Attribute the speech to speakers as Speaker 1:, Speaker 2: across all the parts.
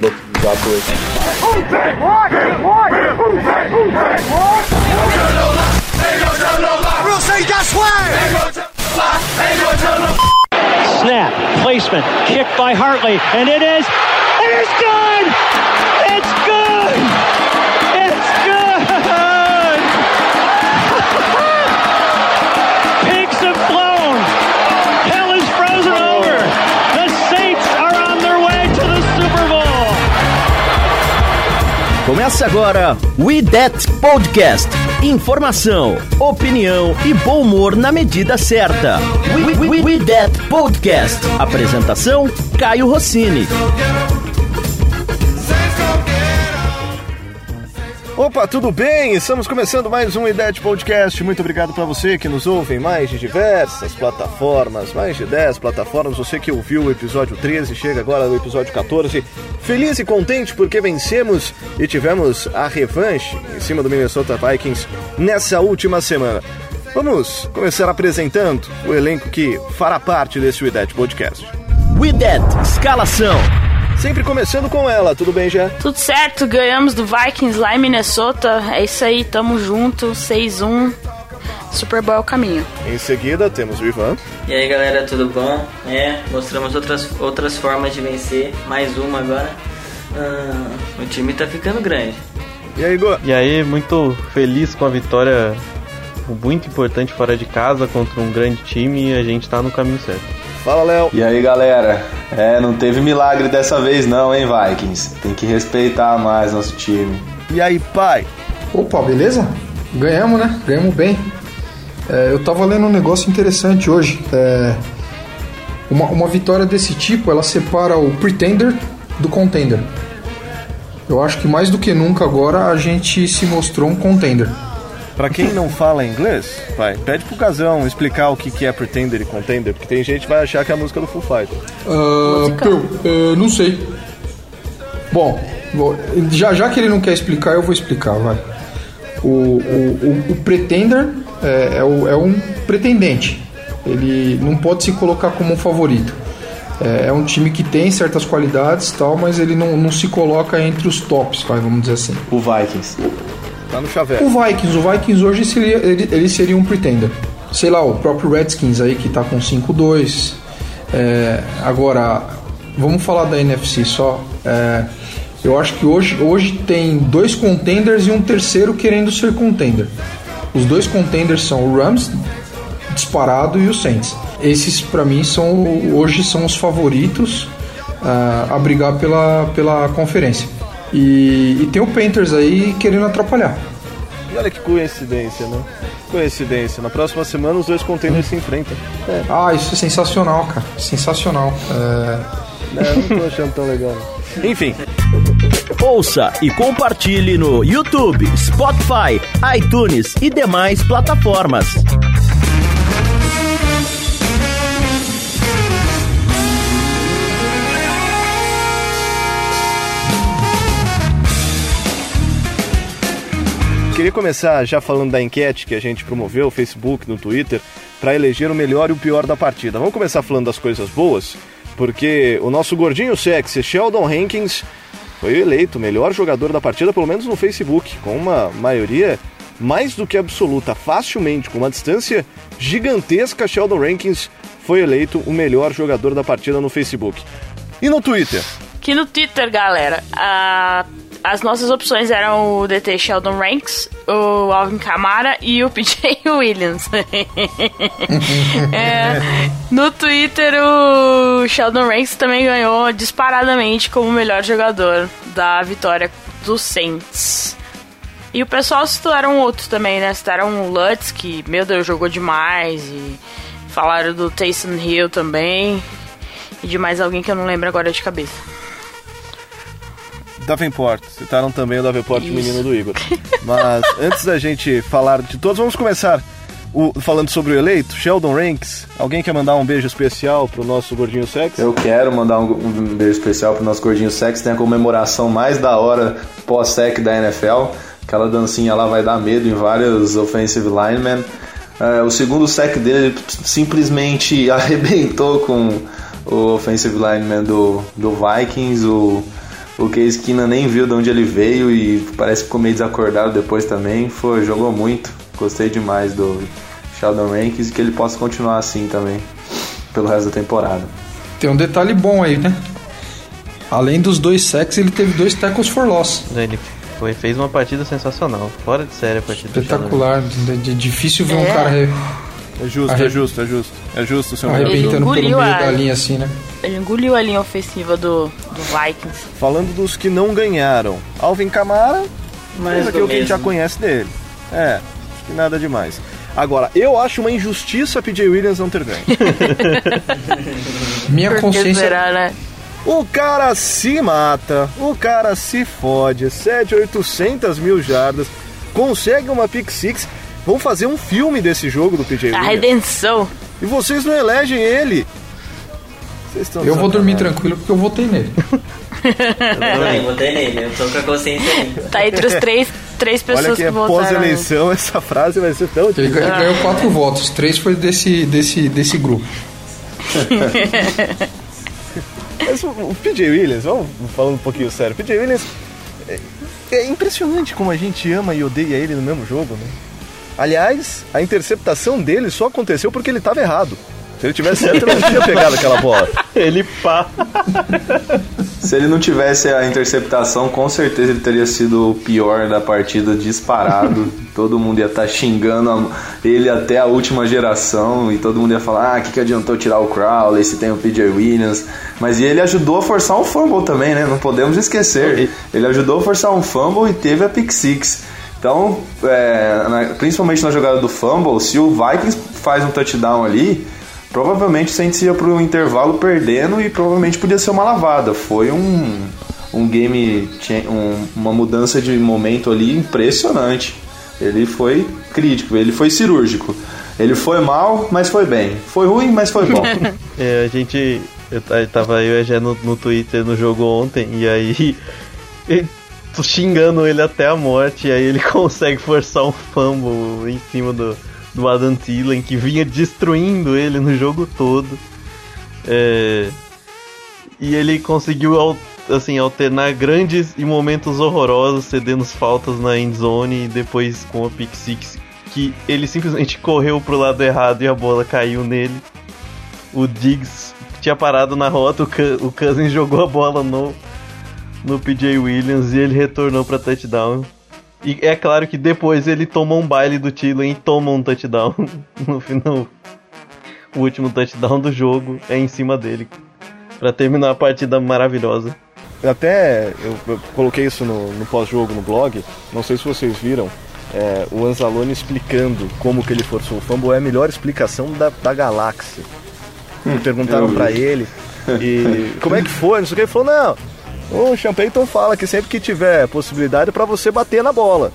Speaker 1: Look. Who's that? Who's that? Who's that? Snap, placement, kick by Hartley, and it is, it is good!
Speaker 2: Começa agora We That Podcast. Informação, opinião e bom humor na medida certa. We, we, we, we That Podcast. Apresentação: Caio Rossini.
Speaker 3: Opa, tudo bem? Estamos começando mais um IDET Podcast. Muito obrigado para você que nos ouve em mais de diversas plataformas, mais de 10 plataformas. Você que ouviu o episódio 13, chega agora no episódio 14. Feliz e contente porque vencemos e tivemos a revanche em cima do Minnesota Vikings nessa última semana. Vamos começar apresentando o elenco que fará parte desse IDET Podcast.
Speaker 2: That Escalação.
Speaker 3: Sempre começando com ela, tudo bem já?
Speaker 4: Tudo certo, ganhamos do Vikings lá em Minnesota. É isso aí, tamo junto, 6-1. Super Bowl é o caminho.
Speaker 3: Em seguida temos o Ivan.
Speaker 5: E aí galera, tudo bom? É, mostramos outras, outras formas de vencer, mais uma agora. Ah, o time tá ficando grande.
Speaker 3: E aí, Igor?
Speaker 6: E aí, muito feliz com a vitória muito importante fora de casa contra um grande time e a gente tá no caminho certo.
Speaker 3: Fala, Léo.
Speaker 7: E aí, galera? É, não teve milagre dessa vez não, hein, Vikings? Tem que respeitar mais nosso time.
Speaker 3: E aí, pai?
Speaker 8: Opa, beleza? Ganhamos, né? Ganhamos bem. É, eu tava lendo um negócio interessante hoje. É, uma, uma vitória desse tipo, ela separa o pretender do contender. Eu acho que mais do que nunca agora a gente se mostrou um contender.
Speaker 3: Pra quem não fala inglês, pai, pede pro Casão explicar o que que é Pretender e Contender, porque tem gente que vai achar que é a música do Foo Fighters.
Speaker 8: Ah, eu, eu não sei. Bom, vou- já, já que ele não quer explicar, eu vou explicar, vai. O, o, o, o pretender é, é, o- é um pretendente. Ele não pode se colocar como um favorito. É, é um time que tem certas qualidades tal, mas ele não, não se coloca entre os tops, vai, vamos dizer assim.
Speaker 7: O Vikings.
Speaker 3: Tá no chaveiro.
Speaker 8: O Vikings, o Vikings hoje seria, ele, ele seria um pretender. Sei lá, o próprio Redskins aí que tá com 5-2. É, agora, vamos falar da NFC só. É, eu acho que hoje, hoje tem dois contenders e um terceiro querendo ser contender. Os dois contenders são o Rams, disparado, e o Saints. Esses, pra mim, são hoje são os favoritos ah, a brigar pela, pela conferência. E, e tem o Panthers aí querendo atrapalhar.
Speaker 3: E olha que coincidência, né? Coincidência. Na próxima semana os dois contenders se enfrentam.
Speaker 8: Ah, isso é sensacional, cara. Sensacional. É,
Speaker 3: É, não tô achando tão legal. não. Enfim,
Speaker 2: Ouça e compartilhe no YouTube, Spotify, iTunes e demais plataformas.
Speaker 3: Queria começar já falando da enquete que a gente promoveu no Facebook, no Twitter, para eleger o melhor e o pior da partida. Vamos começar falando das coisas boas, porque o nosso gordinho sexy, Sheldon Hankins, foi eleito o melhor jogador da partida, pelo menos no Facebook, com uma maioria mais do que absoluta, facilmente, com uma distância gigantesca, Sheldon Rankins foi eleito o melhor jogador da partida no Facebook. E no Twitter?
Speaker 4: Aqui no Twitter, galera, a- as nossas opções eram o DT Sheldon Ranks, o Alvin Kamara e o PJ Williams. É, no Twitter, o Sheldon Ranks também ganhou disparadamente como melhor jogador da vitória do Saints. E o pessoal citaram outros também, né? Citaram o Lutz, que, meu Deus, jogou demais. E falaram do Taysom Hill também. E de mais alguém que eu não lembro agora de cabeça.
Speaker 3: Davenport. Citaram também o Davenport, o
Speaker 4: Isso.
Speaker 3: menino do Igor. Mas antes da gente falar de todos, vamos começar o- falando sobre o eleito, Sheldon Ranks. Alguém quer mandar um beijo especial pro nosso gordinho sexy?
Speaker 7: Eu quero mandar um, um beijo especial pro nosso gordinho sex. Tem a comemoração mais da hora pós-sec da NFL. Aquela dancinha lá vai dar medo em vários offensive linemen. É, o segundo sec dele ele simplesmente arrebentou com o offensive lineman do, do Vikings, o, o Case Keenan nem viu de onde ele veio e parece que ficou meio desacordado depois também. Foi, jogou muito. Gostei demais do Sheldon Rankins e que ele possa continuar assim também pelo resto da temporada.
Speaker 8: Tem um detalhe bom aí, né? Além dos dois sacks, ele teve dois tackles for loss.
Speaker 6: Ele foi, fez uma partida sensacional. Fora de série a partida
Speaker 8: Espetacular. De, de- difícil ver um
Speaker 4: É.
Speaker 8: cara re-
Speaker 3: É justo,
Speaker 8: Arre-
Speaker 3: é justo, é justo. É justo o seu
Speaker 8: arrebentando pelo meio
Speaker 4: a-
Speaker 8: da linha assim, né?
Speaker 4: Ele engoliu a linha ofensiva do, do Vikings.
Speaker 3: Falando dos que não ganharam. Alvin Kamara, mas
Speaker 5: do
Speaker 3: aquilo que a gente já conhece dele. É, acho que nada demais. Agora, eu acho uma injustiça PJ Williams não ter ganho.
Speaker 8: Minha
Speaker 4: Por que
Speaker 8: consciência.
Speaker 4: será, né?
Speaker 3: o cara se mata, o cara se fode, 7, 800 mil jardas, consegue uma pick six. Vão fazer um filme desse jogo do PJ
Speaker 4: A
Speaker 3: Williams.
Speaker 4: redenção.
Speaker 3: E vocês não elegem ele.
Speaker 8: Eu vou dormir tranquilo porque eu votei nele.
Speaker 5: Eu também votei nele, eu tô com a consciência limpa.
Speaker 4: Tá entre os três, três pessoas
Speaker 3: Olha que é
Speaker 4: votaram.
Speaker 3: pós-eleição, essa frase vai ser tão
Speaker 8: Ele, ganhou- ele ganhou quatro votos, três foi desse, desse, desse grupo.
Speaker 3: Mas o, o PJ Williams, vamos falando um pouquinho sério, o PJ Williams é, é impressionante como a gente ama e odeia ele no mesmo jogo, né? Aliás, a interceptação dele só aconteceu porque ele estava errado. Se ele tivesse certo, ele não tinha pegado aquela bola.
Speaker 6: Ele pá.
Speaker 7: Se ele não tivesse a interceptação, com certeza ele teria sido o pior da partida disparado. todo mundo ia estar xingando a- ele até a última geração e todo mundo ia falar: ah, que, que adiantou tirar o Crowley se tem o PJ Williams. Mas e ele ajudou a forçar um fumble também, né? Não podemos esquecer. Ele ajudou a forçar um fumble e teve a pick six. Então, é, na- principalmente na jogada do fumble, se o Vikings faz um touchdown ali, provavelmente o Saints ia pro intervalo perdendo e provavelmente podia ser uma lavada. Foi um, um game, um- uma mudança de momento ali impressionante. Ele foi crítico, ele foi cirúrgico. Ele foi mal, mas foi bem. Foi ruim, mas foi bom.
Speaker 6: É, a gente. Eu ta- tava eu e a Gé no, no Twitter no jogo ontem, e aí. eu tô xingando ele até a morte, e aí ele consegue forçar um fumble em cima do, do Adam Thielen, que vinha destruindo ele no jogo todo. É, e ele conseguiu assim, alternar grandes e momentos horrorosos, cedendo faltas na end zone e depois com a pick six, que ele simplesmente correu pro lado errado e a bola caiu nele o Diggs tinha parado na rota, o, Cou- o Cousins jogou a bola no, no PJ Williams e ele retornou pra touchdown. E é claro que depois ele tomou um baile do Thielen e toma um touchdown no final. O último touchdown do jogo é em cima dele. Pra terminar a partida maravilhosa.
Speaker 3: Até eu, eu coloquei isso no, no pós-jogo no blog. Não sei se vocês viram. é, o Anzalone explicando como que ele forçou o fumble é a melhor explicação da, da galáxia. Perguntaram
Speaker 7: eu vi.
Speaker 3: pra ele e como é que foi, não sei o que, ele falou, não, o Champeyton fala que sempre que tiver possibilidade é pra você bater na bola.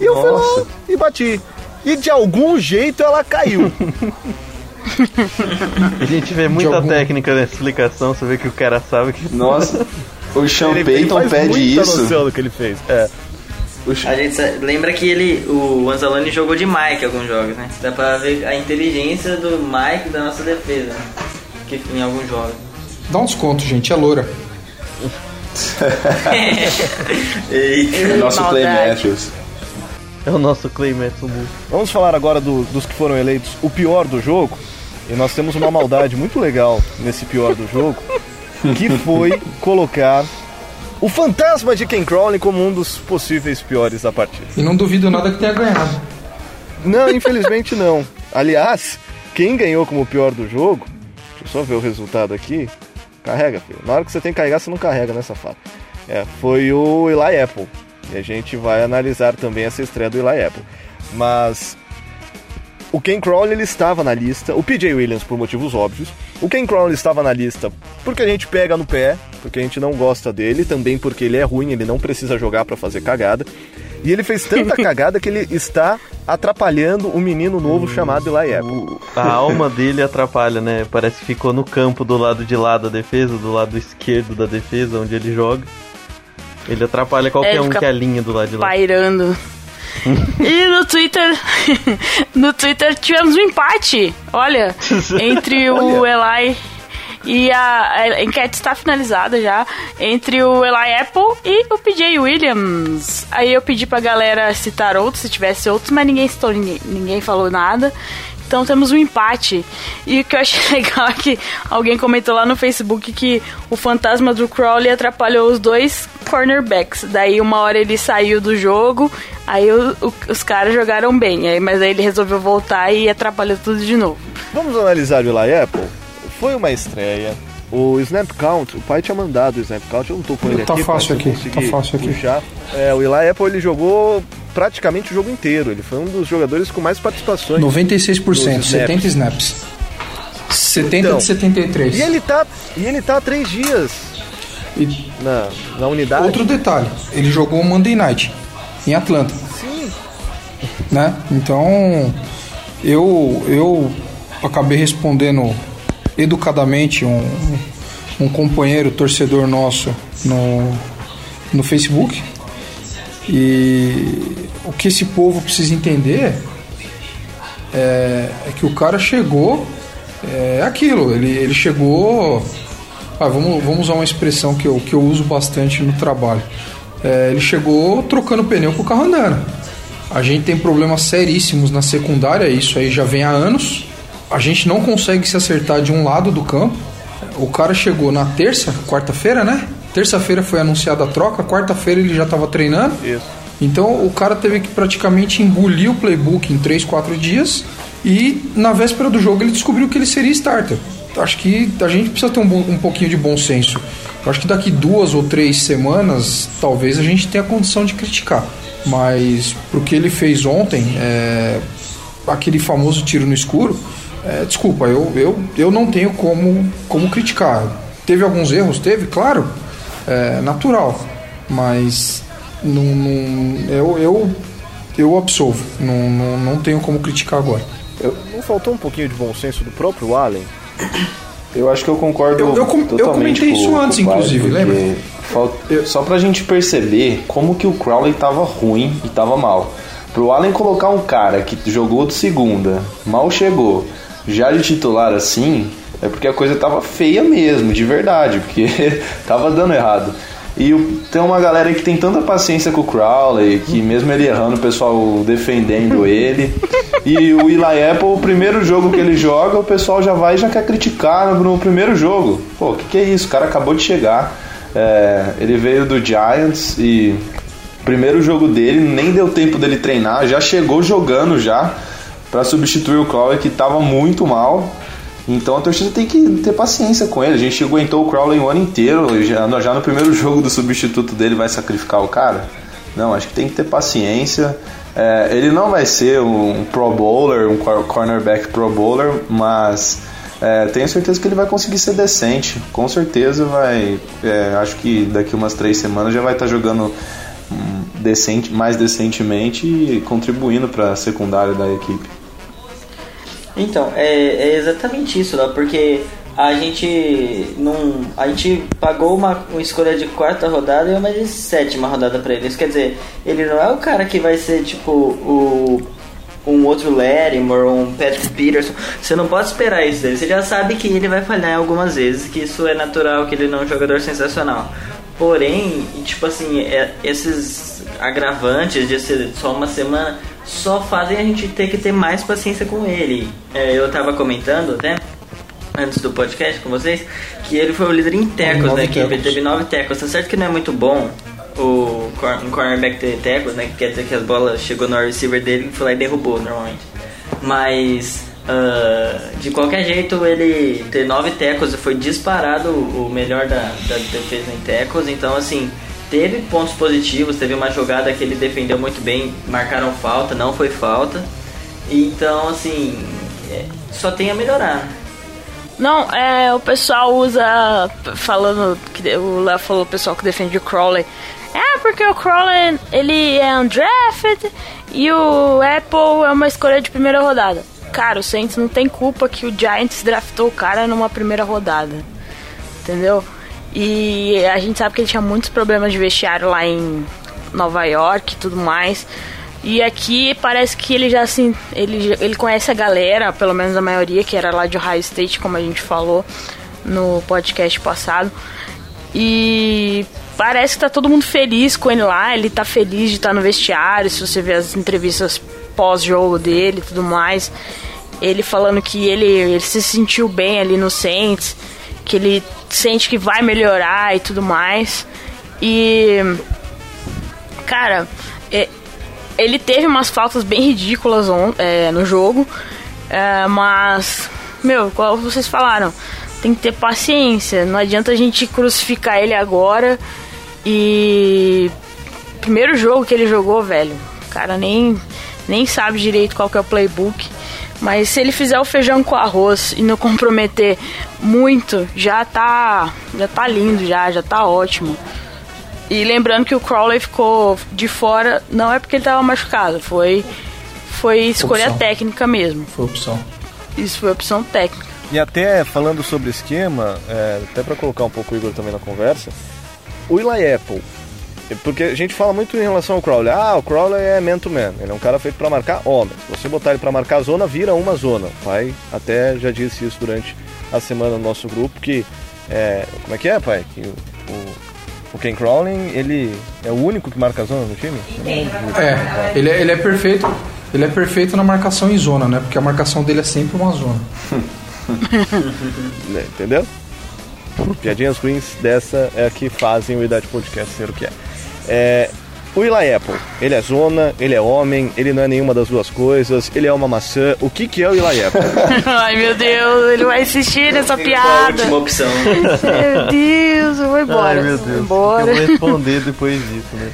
Speaker 3: E eu fui lá
Speaker 7: Nossa.
Speaker 3: e bati. E de algum jeito ela caiu.
Speaker 6: A gente vê muita
Speaker 8: algum-
Speaker 6: técnica nessa explicação, você vê que o cara sabe que.
Speaker 7: Nossa, o Sean
Speaker 3: Ele, ele
Speaker 7: Payton
Speaker 3: faz
Speaker 7: pede
Speaker 3: muita
Speaker 7: isso.
Speaker 3: noção do que ele fez. É.
Speaker 5: A gente lembra que ele, o Anzalone jogou de Mike em alguns jogos, né? Dá pra ver a inteligência do Mike da nossa defesa, né? Que, em alguns jogos.
Speaker 8: Dá um desconto, gente, é loura.
Speaker 5: Eita.
Speaker 7: Nosso Clay. Matthews.
Speaker 6: É o nosso Clay Matthews.
Speaker 3: Vamos falar agora do- dos que foram eleitos o pior do jogo. E nós temos uma maldade muito legal nesse pior do jogo, que foi colocar o fantasma de Ken Crowley como um dos possíveis piores da partida.
Speaker 8: E não duvido nada que tenha ganhado.
Speaker 3: Não, infelizmente não. Aliás, quem ganhou como o pior do jogo, deixa eu só ver o resultado aqui. Carrega, filho. Na hora que você tem que carregar, você não carrega, né, safado? É, foi o Eli Apple. E a gente vai analisar também essa estreia do Eli Apple. Mas o Ken Crowley ele estava na lista, o PJ Williams por motivos óbvios. O Ken Crowley estava na lista porque a gente pega no pé, porque a gente não gosta dele, também porque ele é ruim, ele não precisa jogar para fazer cagada. E ele fez tanta cagada que ele está atrapalhando um menino novo chamado Eli Apple.
Speaker 6: A alma dele atrapalha, né? Parece que ficou no campo do lado de lá da defesa, do lado esquerdo da defesa, onde ele joga. Ele atrapalha qualquer
Speaker 4: É, ele
Speaker 6: um que alinha do lado de lá.
Speaker 4: Pairando. e no Twitter, no Twitter tivemos um empate, olha, entre o Eli E a, a enquete está finalizada já entre o Eli Apple e o PJ Williams. Aí eu pedi pra galera citar outros, se tivesse outros, mas ninguém citou, ninguém, ninguém falou nada. Então temos um empate. E o que eu achei legal é que alguém comentou lá no Facebook que o fantasma do Crowley atrapalhou os dois cornerbacks. Daí uma hora ele saiu do jogo, aí o, o, os caras jogaram bem. Aí, mas aí ele resolveu voltar e atrapalhou tudo de novo.
Speaker 3: Vamos analisar o Eli Apple? Foi uma estreia. O snap count, o pai tinha mandado o snap count, eu não tô com ele
Speaker 8: Tá
Speaker 3: aqui.
Speaker 8: fácil aqui, tá fácil aqui.
Speaker 3: puxar. É, o Eli Apple ele jogou praticamente o jogo inteiro. Ele foi um dos jogadores com mais participações.
Speaker 8: 96%,
Speaker 3: Nos snaps.
Speaker 8: 70 snaps. 70
Speaker 3: Então,
Speaker 8: de 73.
Speaker 3: E ele tá, e ele tá há três dias
Speaker 8: E
Speaker 3: na, na unidade.
Speaker 8: outro detalhe, ele jogou Monday Night em Atlanta.
Speaker 3: Sim.
Speaker 8: né? Então eu eu acabei respondendo educadamente um, um companheiro torcedor nosso no, no Facebook. E o que esse povo precisa entender é, é que o cara chegou é aquilo ele, ele chegou ah, vamos, vamos usar uma expressão que eu, que eu uso bastante no trabalho. É, ele chegou trocando pneu com o carro andando. A gente tem problemas seríssimos na secundária, isso aí já vem há anos. A gente não consegue se acertar de um lado do campo. O cara chegou na terça, quarta-feira, né? Terça-feira foi anunciada a troca, quarta-feira ele já estava treinando.
Speaker 3: Isso.
Speaker 8: Então o cara teve que praticamente engolir o playbook em 3, 4 dias e na véspera do jogo ele descobriu que ele seria starter. Acho que a gente precisa ter um, um pouquinho de bom senso. Acho que daqui duas ou três semanas talvez a gente tenha condição de criticar. Mas pro que ele fez ontem, é, aquele famoso tiro no escuro, é, desculpa, eu, eu, eu não tenho como, como criticar. Teve alguns erros? Teve, claro, é natural. Mas não, não- eu, eu, eu absolvo. Não, não, não tenho como criticar agora.
Speaker 3: Eu- não faltou um pouquinho de bom senso do próprio Allen?
Speaker 7: Eu acho que eu concordo
Speaker 8: Eu- eu com- eu comentei
Speaker 7: com-
Speaker 8: isso
Speaker 7: com
Speaker 8: antes,
Speaker 7: pai,
Speaker 8: inclusive, lembra?
Speaker 7: fal- Só pra gente perceber como que o Crowley tava ruim e tava mal. Pro Allen colocar um cara que jogou de segunda, mal chegou, já de titular assim, é porque a coisa tava feia mesmo, de verdade, porque tava dando errado. E tem uma galera que tem tanta paciência com o Crowley, que mesmo ele errando, o pessoal defendendo ele. E o Eli Apple, o primeiro jogo que ele joga, o pessoal já vai e já quer criticar no, no primeiro jogo. Pô, o que, que é isso? O cara acabou de chegar. É, ele veio do Giants e primeiro jogo dele, nem deu tempo dele treinar, já chegou jogando já para substituir o Crowley que tava muito mal. Então a torcida tem que ter paciência com ele. A gente aguentou o Crowley o ano inteiro, já, já no primeiro jogo do substituto dele vai sacrificar o cara. Não, acho que tem que ter paciência. É, ele não vai ser um Pro Bowler, um cor- cornerback Pro Bowler, mas é, tenho certeza que ele vai conseguir ser decente. Com certeza vai. é, acho que daqui umas três semanas já vai estar jogando hum, decente, mais decentemente e contribuindo para a secundária da equipe.
Speaker 5: Então, é, é exatamente isso, lá, porque a gente não. A gente pagou uma, uma escolha de quarta rodada e uma de sétima rodada pra ele. Isso quer dizer, ele não é o cara que vai ser tipo o. Um outro Lattimore, um Patrick Peterson. Você não pode esperar isso dele. Você já sabe que ele vai falhar algumas vezes, que isso é natural, que ele não é um jogador sensacional. Porém, tipo assim, é- esses agravantes de ser só uma semana só fazem a gente ter que ter mais paciência com ele. É, eu tava comentando até antes do podcast com vocês que ele foi o líder em tecos da equipe, ele teve nove tecos. Tá certo que não é muito bom o um cornerback ter tecos, né? Que quer dizer que as bolas chegou no receiver dele e foi lá e derrubou normalmente. Mas ah, de qualquer jeito ele ter nove tecos foi disparado o melhor da, da defesa em tecos, então assim. Teve pontos positivos, teve uma jogada que ele defendeu muito bem, marcaram falta, não foi falta. Então, assim, é, só tem a melhorar.
Speaker 4: Não, é, o pessoal usa. Falando. que O Léo falou o pessoal que defende o Crowley. É, porque o Crowley ele é undrafted e o Apple é uma escolha de primeira rodada. Cara, o Saints não tem culpa que o Giants draftou o cara numa primeira rodada. Entendeu? E a gente sabe que ele tinha muitos problemas de vestiário lá em Nova York e tudo mais. E aqui parece que ele já assim, ele, ele conhece a galera, pelo menos a maioria, que era lá de Ohio State, como a gente falou. no podcast passado. E parece que tá todo mundo feliz com ele lá. Ele tá feliz de estar no vestiário. Se você ver as entrevistas pós-jogo dele e tudo mais. Ele falando que ele, ele se sentiu bem ali no Saints. Que ele sente que vai melhorar e tudo mais. E. Cara, é, ele teve umas faltas bem ridículas on, é, no jogo. É, mas. Meu, como vocês falaram, tem que ter paciência. Não adianta a gente crucificar ele agora. E. Primeiro jogo que ele jogou, velho. O cara nem, nem sabe direito qual que é o playbook. Mas se ele fizer o feijão com arroz e não comprometer muito, já tá, já tá lindo, já, já tá ótimo. E lembrando que o Crowley ficou de fora, não é porque ele tava machucado, foi, foi escolha
Speaker 8: Opção.
Speaker 4: técnica mesmo.
Speaker 8: Foi opção.
Speaker 4: Isso foi opção técnica.
Speaker 3: E até falando sobre esquema, é, até para colocar um pouco o Igor também na conversa, o Eli Apple, porque a gente fala muito em relação ao Crowley, ah, o Crowley é man-to-man, ele é um cara feito para marcar homens. Você botar ele para marcar a zona, vira uma zona. O pai até já disse isso durante a semana no nosso grupo, que, é, como é que é, pai? Que o, o, o Ken Crowley, ele é o único que marca a zona no time?
Speaker 8: É, ele é, ele é perfeito. Ele é perfeito na marcação em zona, né? Porque a marcação dele é sempre uma zona.
Speaker 3: Né, Entendeu? Piadinhas ruins dessa é a que fazem o Idade Podcast ser o que é. É. O Eli Apple, ele é zona, ele é homem, ele não é nenhuma das duas coisas, ele é uma maçã. O que, que é o Eli Apple?
Speaker 4: Ai meu Deus, ele vai insistir nessa
Speaker 5: Qual a
Speaker 4: piada.
Speaker 5: última opção?
Speaker 4: Meu Deus, eu vou embora.
Speaker 6: Ai meu
Speaker 4: Vou
Speaker 6: Deus,
Speaker 4: embora.
Speaker 6: eu vou responder depois disso, né?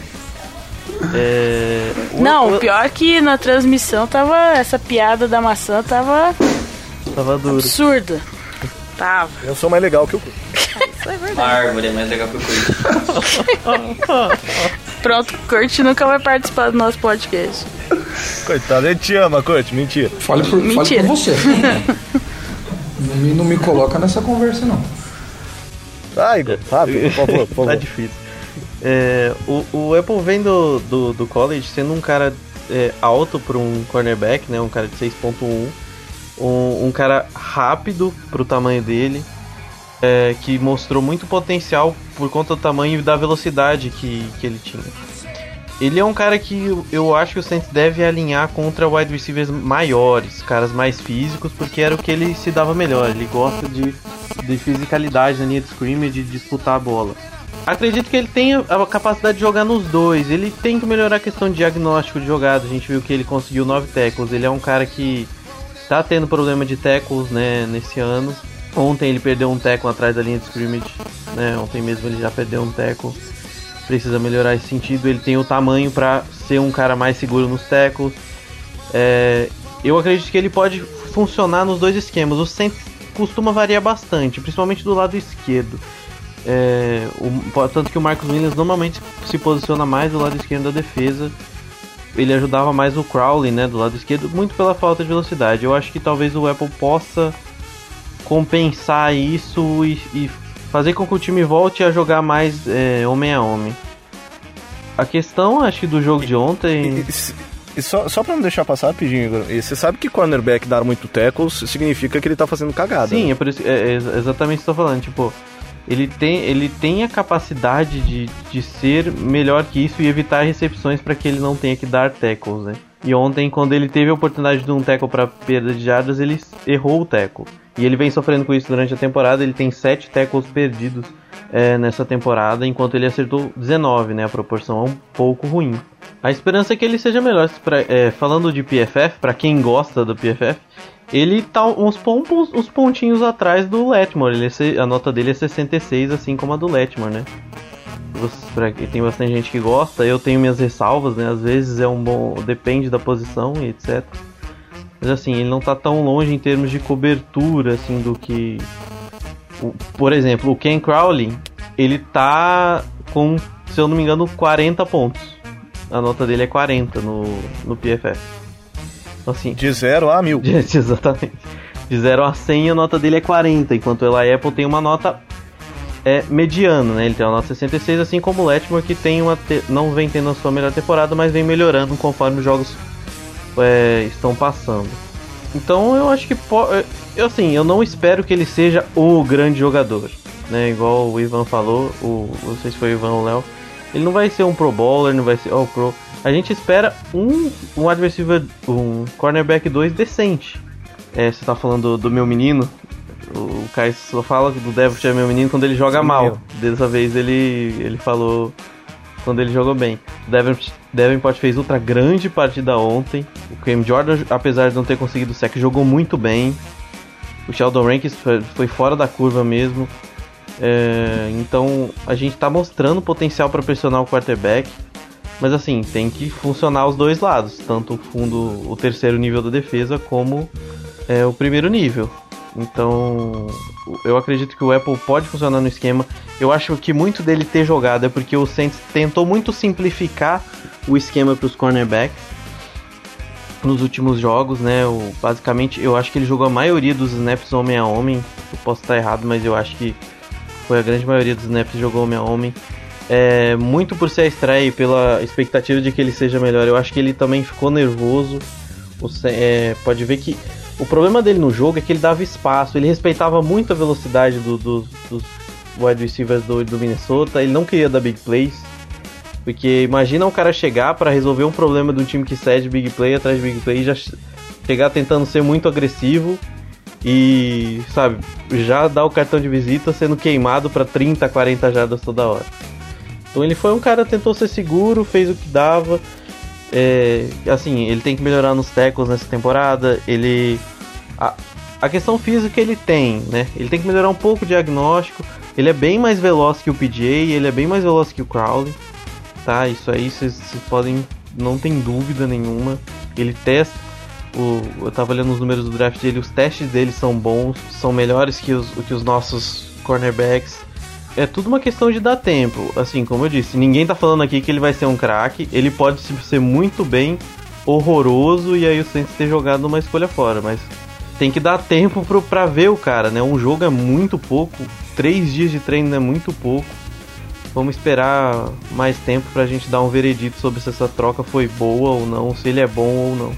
Speaker 6: É,
Speaker 4: Não,
Speaker 6: o-
Speaker 4: pior é que na transmissão tava. Essa piada da maçã tava
Speaker 6: Tava duro.
Speaker 4: absurda. Tava.
Speaker 3: Eu sou mais legal que o.
Speaker 5: Uma árvore é mais legal que o Kurt.
Speaker 4: Pronto, o Kurt nunca vai participar do nosso podcast.
Speaker 3: Coitado, ele te ama, Kurt, mentira.
Speaker 8: Fale por, fale
Speaker 4: Mentira.
Speaker 8: por você. não, me, não me coloca nessa conversa, não.
Speaker 3: Ah, Igor, rápido, por favor, por favor.
Speaker 6: tá difícil. É, o, o Apple vem do, do, do college sendo um cara é, alto para um cornerback, né? Um cara de 6.1. Um, um cara rápido pro tamanho dele. É, que mostrou muito potencial por conta do tamanho e da velocidade que, que ele tinha. Ele é um cara que eu- acho que o Saints deve alinhar contra wide receivers maiores, caras mais físicos, porque era o que ele se dava melhor. Ele gosta de, de fisicalidade na linha de scrimmage, de disputar a bola. Acredito que ele tenha a capacidade de jogar nos dois. Ele tem que melhorar a questão de diagnóstico de jogada. A gente viu que ele conseguiu nove tackles. Ele é um cara que tá tendo problema de tackles né, nesse ano. Ontem ele perdeu um tackle atrás da linha de scrimmage. Né? Ontem mesmo ele já perdeu um tackle. Precisa melhorar esse sentido. Ele tem o tamanho para ser um cara mais seguro nos tackles. É, eu acredito que ele pode funcionar nos dois esquemas. O Saints costuma variar bastante, principalmente do lado esquerdo. É, o- tanto que o Marcos Williams normalmente se posiciona mais do lado esquerdo da defesa. Ele ajudava mais o Crowley, né, do lado esquerdo, muito pela falta de velocidade. Eu acho que talvez o Apple possa compensar isso e, e fazer com que o time volte a jogar mais é, homem a homem. A questão, acho que do jogo de ontem.
Speaker 3: E, só, só pra não deixar passar rapidinho, você sabe que cornerback dar muito tackles significa que ele tá fazendo cagada.
Speaker 6: Sim,
Speaker 3: né?
Speaker 6: é, isso, é, é exatamente o que eu tô falando. Tipo, ele tem, ele tem a capacidade de, de ser melhor que isso e evitar recepções para que ele não tenha que dar tackles, né? E ontem, quando ele teve a oportunidade de um tackle para perda de jardas, ele errou o tackle. E ele vem sofrendo com isso durante a temporada. Ele tem 7 tackles perdidos é, nessa temporada, enquanto ele acertou 19, né? A proporção é um pouco ruim. A esperança é que ele seja melhor. Pra- é, falando de PFF, para quem gosta do PFF, ele tá uns, pon- uns pontinhos atrás do Letmore. Ele é a nota dele é 66, assim como a do Letmore, né? Tem bastante gente que gosta, eu tenho minhas ressalvas, né? Às vezes é um bom. depende da posição e etc. Mas assim, ele não tá tão longe em termos de cobertura, assim, do que. o- por exemplo, o Ken Crowley, ele tá com, se eu não me engano, 40 pontos. A nota dele é 40 no, no PFF. Então, Assim,
Speaker 3: De 0 a mil.
Speaker 6: Exatamente. De 0 a 100 a nota dele é 40, enquanto o Eli Apple tem uma nota é, mediana, né? Ele tem uma nota 66, assim como o Letmore, que tem uma te- não vem tendo a sua melhor temporada, mas vem melhorando conforme os jogos é, estão passando. Então eu acho que pode. Eu assim, eu não espero que ele seja o grande jogador. Né? Igual o Ivan falou, o, não sei se foi o Ivan ou o Léo. Ele não vai ser um pro bowler, não vai ser all pro. A gente espera um, um adversário, um cornerback 2 decente. É, você tá falando do, do meu menino, o Kai só fala do Devitt é meu menino quando ele joga Sim, mal. Meu. Dessa vez ele, ele falou quando ele jogou bem. O Davenport fez outra grande partida ontem. O Cam Jordan, apesar de não ter conseguido o sec, jogou muito bem. O Sheldon Rankins foi fora da curva mesmo. É, então a gente está mostrando potencial para pressionar o quarterback. Mas assim, tem que funcionar os dois lados, tanto o fundo, o terceiro nível da defesa, como é, o primeiro nível. Então, eu acredito que o Apple pode funcionar no esquema. Eu acho que muito dele ter jogado é porque o Saints tentou muito simplificar o esquema para os cornerbacks nos últimos jogos, né? O, basicamente, eu acho que ele jogou a maioria dos snaps homem a homem. Eu posso estar errado, mas eu acho que foi a grande maioria dos snaps que jogou homem a homem. É, muito por ser a estreia e pela expectativa de que ele seja melhor. Eu acho que ele também ficou nervoso. Você, é, pode ver que o problema dele no jogo é que ele dava espaço, ele respeitava muito a velocidade do, do, dos wide receivers do, do Minnesota, ele não queria dar big plays. Porque imagina um cara chegar para resolver um problema de um time que cede big play atrás de big play já chegar tentando ser muito agressivo e, sabe, já dar o cartão de visita sendo queimado para 30, 40 jardas toda hora. Então ele foi um cara tentou ser seguro, fez o que dava. É, assim, ele tem que melhorar nos tackles nessa temporada. Ele. A, a questão física ele tem, né? Ele tem que melhorar um pouco o diagnóstico. Ele é bem mais veloz que o PJ, ele é bem mais veloz que o Crowley. Tá? Isso aí vocês podem. Não tem dúvida nenhuma. Ele testa. O, eu tava olhando os números do draft dele, os testes dele são bons, são melhores que os, que os nossos cornerbacks é tudo uma questão de dar tempo. Assim, como eu disse, ninguém tá falando aqui que ele vai ser um craque. Ele pode ser muito bem horroroso e aí o Saints ter jogado uma escolha fora, mas tem que dar tempo pro, pra ver o cara, né? Um jogo é muito pouco, três dias de treino é muito pouco. Vamos esperar mais tempo pra gente dar um veredito sobre se essa troca foi boa ou não, se ele é bom ou não.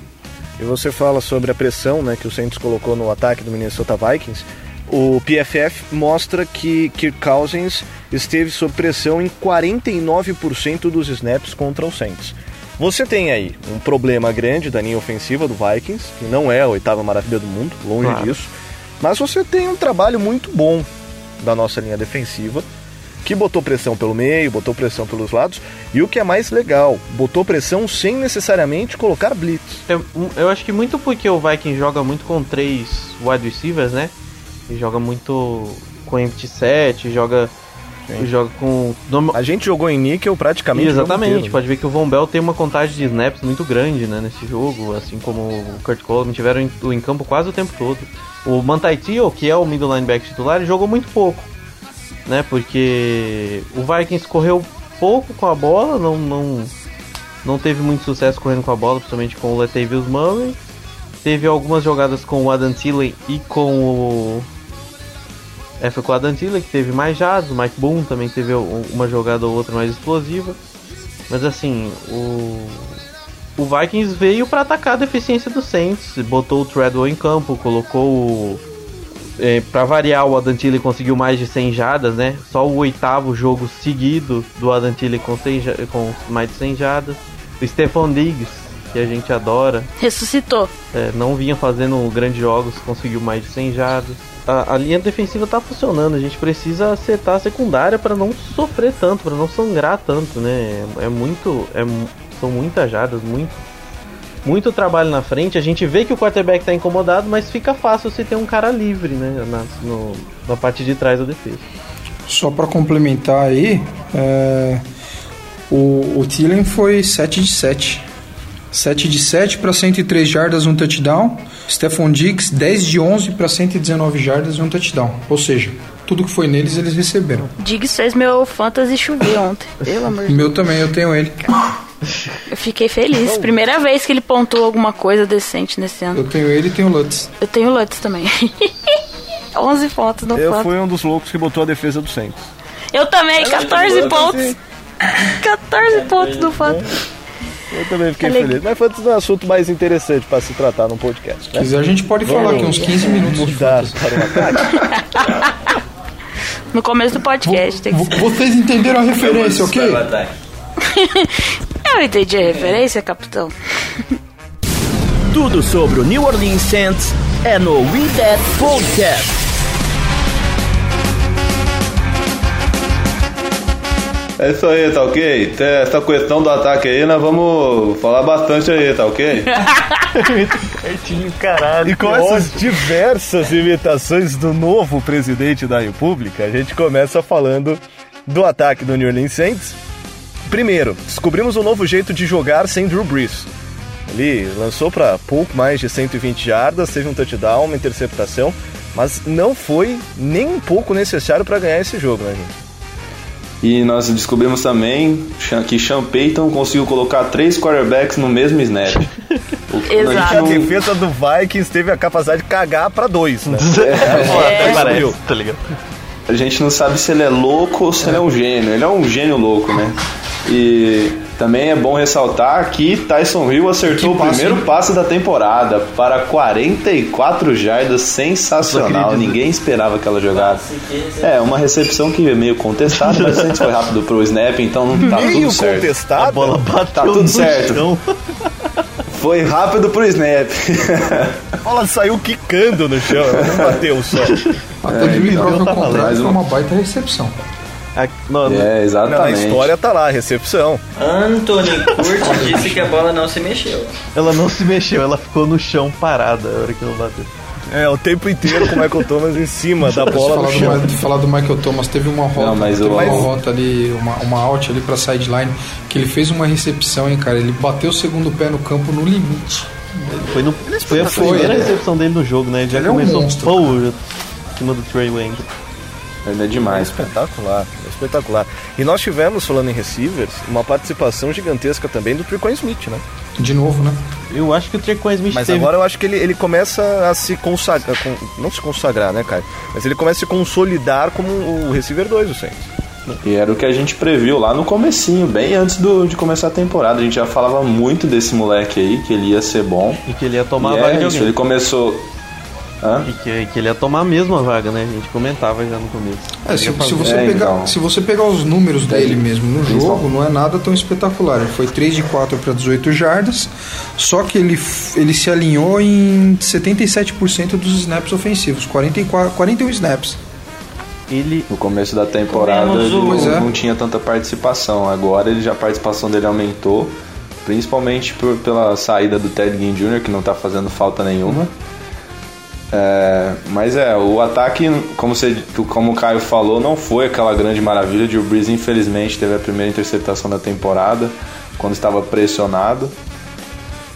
Speaker 3: E você fala sobre a pressão né, que o Saints colocou no ataque do Minnesota Vikings. O PFF mostra que Kirk Cousins esteve sob pressão em 49% dos snaps contra o Saints. Você tem aí um problema grande da linha ofensiva do Vikings, que não é a oitava maravilha do mundo, longe claro. disso. Mas você tem um trabalho muito bom da nossa linha defensiva, que botou pressão pelo meio, botou pressão pelos lados, e o que é mais legal, botou pressão sem necessariamente colocar blitz.
Speaker 6: Eu, eu acho que muito porque o Vikings joga muito com três wide receivers, né? Ele joga muito com empty set, joga joga com
Speaker 3: a gente jogou em níquel praticamente
Speaker 6: exatamente pode ver que o Von Bell tem uma contagem de snaps muito grande né, nesse jogo assim como o Kurt Coleman tiveram em, em campo quase o tempo todo. O Mantaitio que é o middle linebacker titular jogou muito pouco né porque o Vikings correu pouco com a bola não não não teve muito sucesso correndo com a bola principalmente com o Latavius Murray. Teve algumas jogadas com o Adam Thielen e com o é, foi com o Adam Thielen que teve mais jados, o Mike Boone também teve uma jogada ou outra mais explosiva. Mas assim, o, o Vikings veio para atacar a deficiência do Saints, botou o Treadwell em campo, colocou o. É, para variar, o Adam Thielen conseguiu mais de 100 jadas, né? Só o oitavo jogo seguido do Adam Thielen com, 100, com mais de 100 jadas. O Stephon Diggs, que a gente adora.
Speaker 4: Ressuscitou.
Speaker 6: É, não vinha fazendo grandes jogos, conseguiu mais de 100 jadas a, a, linha defensiva tá funcionando. A gente precisa acertar a secundária para não sofrer tanto, para não sangrar tanto, né? É, é muito. É, são muitas jardas, muito. Muito trabalho na frente. A gente vê que o quarterback tá incomodado, mas fica fácil se ter um cara livre, né? Na, no, na parte de trás da defesa.
Speaker 8: Só para complementar aí, é, o, o Thielen foi 7 de 7. 7 de 7 para 103 jardas, um touchdown. Stephon Diggs, 10 de 11 para 119 jardas e um touchdown. Ou seja, tudo que foi neles eles receberam.
Speaker 4: Diggs fez meu fantasy chover ontem. Pelo amor de
Speaker 8: Meu também, eu tenho ele.
Speaker 4: Eu fiquei feliz. Primeira vez que ele pontuou alguma coisa decente nesse ano.
Speaker 8: Eu tenho ele e tenho o Lutz.
Speaker 4: Eu tenho o Lutz também. 11 pontos no
Speaker 3: Eu fui um dos loucos que botou a defesa do Saints.
Speaker 4: Eu também, 14 pontos. 14 pontos no fantasy.
Speaker 3: Eu também fiquei feliz. Mas foi um assunto mais interessante para se tratar num podcast.
Speaker 8: Se
Speaker 3: Né?
Speaker 8: quiser, a gente pode falar aqui uns 15 minutos.
Speaker 3: Mudar para um ataque.
Speaker 4: No começo do podcast tem que
Speaker 8: Vo- Vocês entenderam a referência, ok?
Speaker 4: Eu entendi a referência, capitão.
Speaker 2: Tudo sobre o New Orleans Saints é no We That Podcast.
Speaker 7: É isso aí, tá ok? Tem Essa questão do ataque aí, nós vamos falar bastante aí, tá ok?
Speaker 6: Certinho, caralho.
Speaker 3: E com essas
Speaker 6: ódio.
Speaker 3: diversas imitações do novo presidente da República, a gente começa falando do ataque do New Orleans Saints. Primeiro, descobrimos um novo jeito de jogar sem Drew Brees. Ele lançou para pouco mais de 120 jardas, teve um touchdown, uma interceptação, mas não foi nem um pouco necessário para ganhar esse jogo, né, gente?
Speaker 7: E nós descobrimos também que Sean Payton conseguiu colocar três quarterbacks no mesmo snap. O-
Speaker 4: Exato.
Speaker 3: A
Speaker 7: A gente não,
Speaker 3: defesa do Vikings teve a capacidade de cagar para dois, né?
Speaker 6: Até parece,
Speaker 3: subiu.
Speaker 6: tá ligado?
Speaker 7: a gente não sabe se ele é louco ou se ele é um gênio. Ele é um gênio louco, né? E também é bom ressaltar que Tyson Hill acertou
Speaker 8: Que
Speaker 7: o
Speaker 8: passe,
Speaker 7: primeiro
Speaker 8: hein?
Speaker 7: passe da temporada para 44 jardas, sensacional. Ninguém esperava aquela jogada. É, uma recepção que é meio contestada, mas a gente foi rápido pro snap, então tá
Speaker 3: Meio
Speaker 7: tudo certo.
Speaker 3: contestada.
Speaker 6: A bola bateu
Speaker 7: Tá tudo
Speaker 6: no
Speaker 7: certo.
Speaker 6: chão.
Speaker 7: Foi rápido pro snap.
Speaker 3: A bola saiu quicando no chão, não bateu só.
Speaker 8: Até de me
Speaker 7: então,
Speaker 6: tá
Speaker 8: uma baita recepção.
Speaker 6: A- não,
Speaker 7: É,
Speaker 3: Não, a
Speaker 7: exatamente.
Speaker 3: história tá lá, recepção.
Speaker 5: Anthony Curti disse que a bola não se mexeu.
Speaker 6: Ela não se mexeu, ela ficou no chão parada a hora que ela bateu.
Speaker 3: É, o tempo inteiro com o Michael Thomas em cima da bola no
Speaker 8: do,
Speaker 3: chão.
Speaker 8: Ma- falar do Michael Thomas, teve uma rota,
Speaker 7: Não, mas
Speaker 8: teve uma
Speaker 7: mas-
Speaker 8: rota ali, uma, uma out ali pra sideline, que ele fez uma recepção, hein, cara. Ele bateu o segundo pé no campo no limite.
Speaker 6: Foi, no, foi a
Speaker 8: Foi,
Speaker 6: primeira
Speaker 8: né?
Speaker 6: recepção dele no jogo, né? Ele já
Speaker 8: Ele é um
Speaker 6: começou
Speaker 8: monstro,
Speaker 6: pô, em cima do Trey Wayne.
Speaker 7: Ele é demais.
Speaker 3: Espetacular, espetacular. E nós tivemos, falando em receivers, uma participação gigantesca também do Trequan Smith, né?
Speaker 8: De novo, né?
Speaker 6: Eu acho que o Trequan Smith
Speaker 3: Mas
Speaker 6: teve...
Speaker 3: agora eu acho que ele, ele começa a se consagrar, com- não se consagrar, né, cara? Mas ele começa a se consolidar como o receiver 2 do Saints.
Speaker 7: E era o que a gente previu lá no comecinho, bem antes do, de começar a temporada. A gente já falava muito desse moleque aí, que ele ia ser bom.
Speaker 6: E que ele ia tomar
Speaker 7: e
Speaker 6: a vaga
Speaker 7: é
Speaker 6: de
Speaker 7: isso,
Speaker 6: alguém.
Speaker 7: ele começou... Hã?
Speaker 6: E que, que ele ia tomar mesmo a vaga, né? A gente comentava já no começo.
Speaker 8: É, se, se você
Speaker 7: É,
Speaker 8: pegar,
Speaker 7: então.
Speaker 8: se você pegar os números dele mesmo no jogo, não é nada tão espetacular. Ele foi 3 de 4 para 18 jardas, só que ele, ele se alinhou em 77% dos snaps ofensivos, 44, 41 snaps.
Speaker 6: Ele...
Speaker 7: No começo da temporada ele não,
Speaker 8: é.
Speaker 7: não tinha tanta participação. Agora ele já a participação dele aumentou, principalmente por- pela saída do Ted Ginn Jr., que não tá fazendo falta nenhuma. É, mas é, o ataque, como, você, como o Caio falou, não foi aquela grande maravilha. O Brees, infelizmente, teve a primeira interceptação da temporada, quando estava pressionado.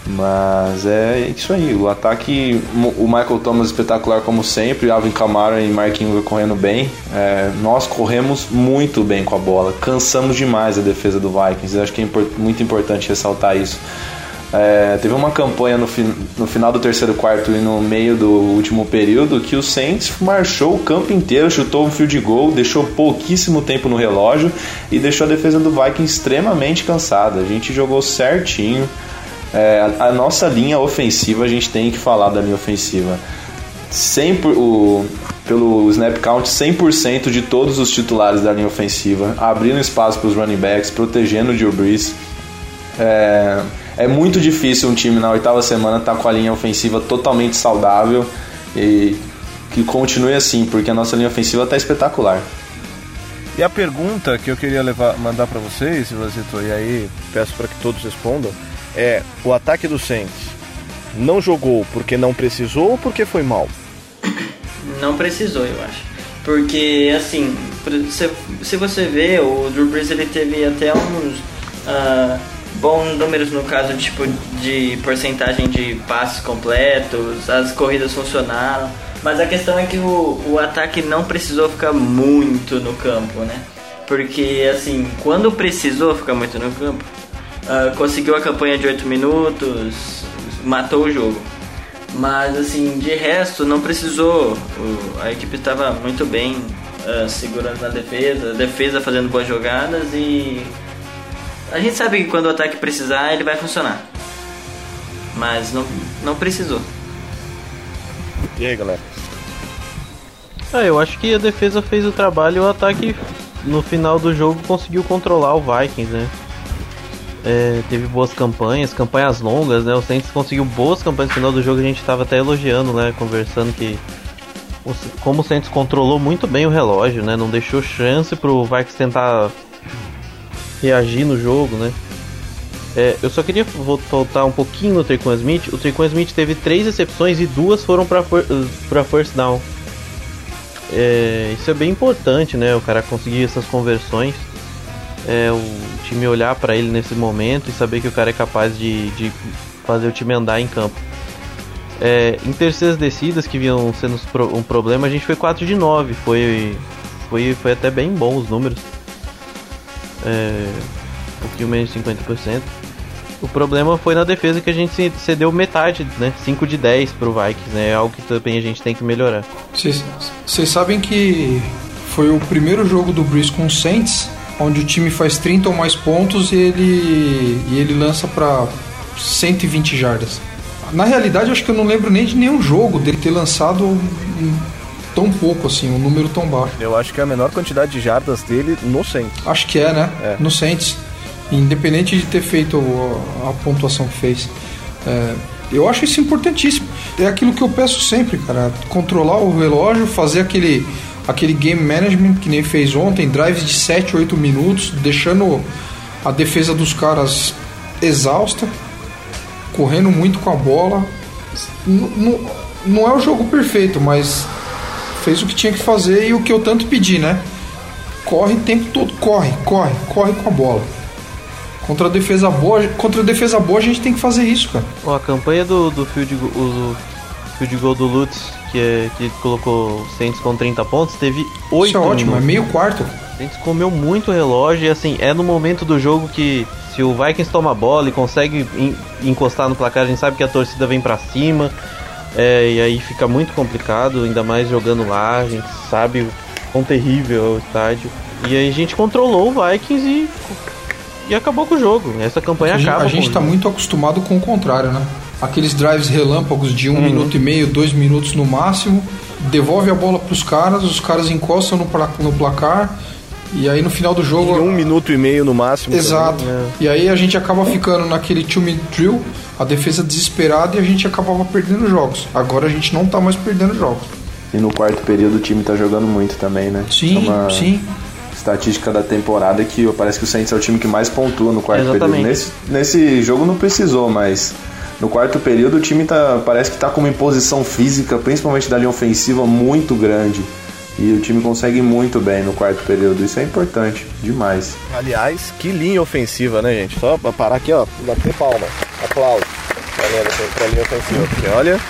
Speaker 7: Mas é isso aí, o ataque, o Michael Thomas espetacular como sempre, Alvin Kamara e Mark Ingram correndo bem. É, nós corremos muito bem com a bola, cansamos demais a defesa do Vikings. Acho que é impor- muito importante ressaltar isso. É, teve uma campanha no, fin- no final do terceiro quarto e no meio do último período que o Saints marchou o campo inteiro, chutou um field goal, deixou pouquíssimo tempo no relógio e deixou a defesa do Vikings extremamente cansada. A gente jogou certinho. É, a, a nossa linha ofensiva, a gente tem que falar da linha ofensiva. 100 por- o, pelo snap count, 100% de todos os titulares da linha ofensiva, abrindo espaço para os running backs, protegendo o Drew Brees. É, é muito difícil um time na oitava semana estar com a linha ofensiva totalmente saudável e que continue assim, porque a nossa linha ofensiva está espetacular.
Speaker 3: E a pergunta que eu queria levar, mandar para vocês, Vazito, e aí peço para que todos respondam, é: o ataque do Saints não jogou porque não precisou ou porque foi mal?
Speaker 5: Não precisou, eu acho. Porque, assim, por- se, se você vê, o Drew Brees ele teve até uns ah, bons números no caso tipo, de porcentagem de passes completos, as corridas funcionaram. Mas a questão é que o, o ataque não precisou ficar muito no campo, né? Porque, assim, quando precisou ficar muito no campo, ah, conseguiu a campanha de 8 minutos, matou o jogo. Mas assim, de resto, não precisou. O- a equipe estava muito bem ah, segurando na defesa, defesa fazendo boas jogadas e A gente sabe que quando o ataque precisar, ele vai funcionar. Mas não, não precisou.
Speaker 3: E aí, galera?
Speaker 6: Ah, eu acho que a defesa fez o trabalho e o ataque no final do jogo conseguiu controlar o Vikings, né? É, teve boas campanhas, campanhas longas, né? O Saints conseguiu boas campanhas no final do jogo, a gente estava até elogiando, né? Conversando que como o Saints controlou muito bem o relógio, né? Não deixou chance pro Vikings tentar reagir no jogo, né? É, eu só queria voltar um pouquinho no Trequan Smith. O Trequan Smith teve três recepções e duas foram para for, first down. É, isso é bem importante, né? O cara conseguir essas conversões. É, o time olhar para ele nesse momento e saber que o cara é capaz de, de fazer o time andar em campo. É, em terceiras descidas que vinham sendo um problema, a gente foi 4 de 9. Foi, foi, foi até bem bom os números. É, um pouquinho menos de 50%. O problema foi na defesa que a gente cedeu metade, né? 5 de 10 pro Vikings, né? É algo que também a gente tem que melhorar.
Speaker 8: Vocês sabem que foi o primeiro jogo do Breeze com o Saints, onde o time faz 30 ou mais pontos e ele, e ele lança para 120 jardas. Na realidade, acho que eu não lembro nem de nenhum jogo dele ter lançado tão pouco assim, um número tão baixo.
Speaker 3: Eu acho que é a menor quantidade de jardas dele no Saints.
Speaker 8: Acho que é, né? É. No Saints. Independente de ter feito a, pontuação que fez. É, eu acho isso importantíssimo. É aquilo que eu peço sempre, cara. Controlar o relógio, fazer aquele, aquele game management que nem fez ontem, drives de 7, 8 minutos, deixando a defesa dos caras exausta, correndo muito com a bola. Não, não é o jogo perfeito, mas fez o que tinha que fazer e o que eu tanto pedi, né? Corre o tempo todo, corre, corre, corre com a bola. Contra a defesa boa, contra a defesa boa a gente tem que fazer isso, cara.
Speaker 6: A campanha do, do field, goal, o field goal do Lutz, que, é, que colocou o Saints com 30 pontos, teve 8 Isso é
Speaker 8: ótimo, minutos. é meio quarto.
Speaker 6: O Saints comeu muito relógio e assim, é no momento do jogo que se o Vikings toma a bola e consegue encostar no placar, a gente sabe que a torcida vem para cima. É, e aí fica muito complicado, ainda mais jogando lá, a gente sabe o quão terrível é o estádio. E aí a gente controlou o Vikings e, e acabou com o jogo. Essa campanha
Speaker 8: a gente,
Speaker 6: acaba.
Speaker 8: A gente está muito acostumado com o contrário, né? Aqueles drives relâmpagos de um uhum. minuto e meio, dois minutos no máximo, devolve a bola para os caras, os caras encostam no, no placar e aí no final do jogo.
Speaker 3: Em um minuto e meio no máximo.
Speaker 8: Exato. É. E aí a gente acaba ficando naquele two-minute drill, a defesa desesperada e a gente acabava perdendo jogos. Agora a gente não tá mais perdendo jogos.
Speaker 7: E no quarto período o time tá jogando muito também, né?
Speaker 8: Sim, é uma sim.
Speaker 7: Estatística da temporada que parece que o Saints é o time que mais pontua no quarto Exatamente. período. Nesse, nesse jogo não precisou, mas no quarto período o time tá, parece que tá com uma imposição física, principalmente da linha ofensiva, muito grande. E o time consegue muito bem no quarto período. Isso é importante demais.
Speaker 3: Aliás, que linha ofensiva, né, gente? Só parar aqui, ó, bater palma. Aplausos pra linha ofensiva. Porque olha,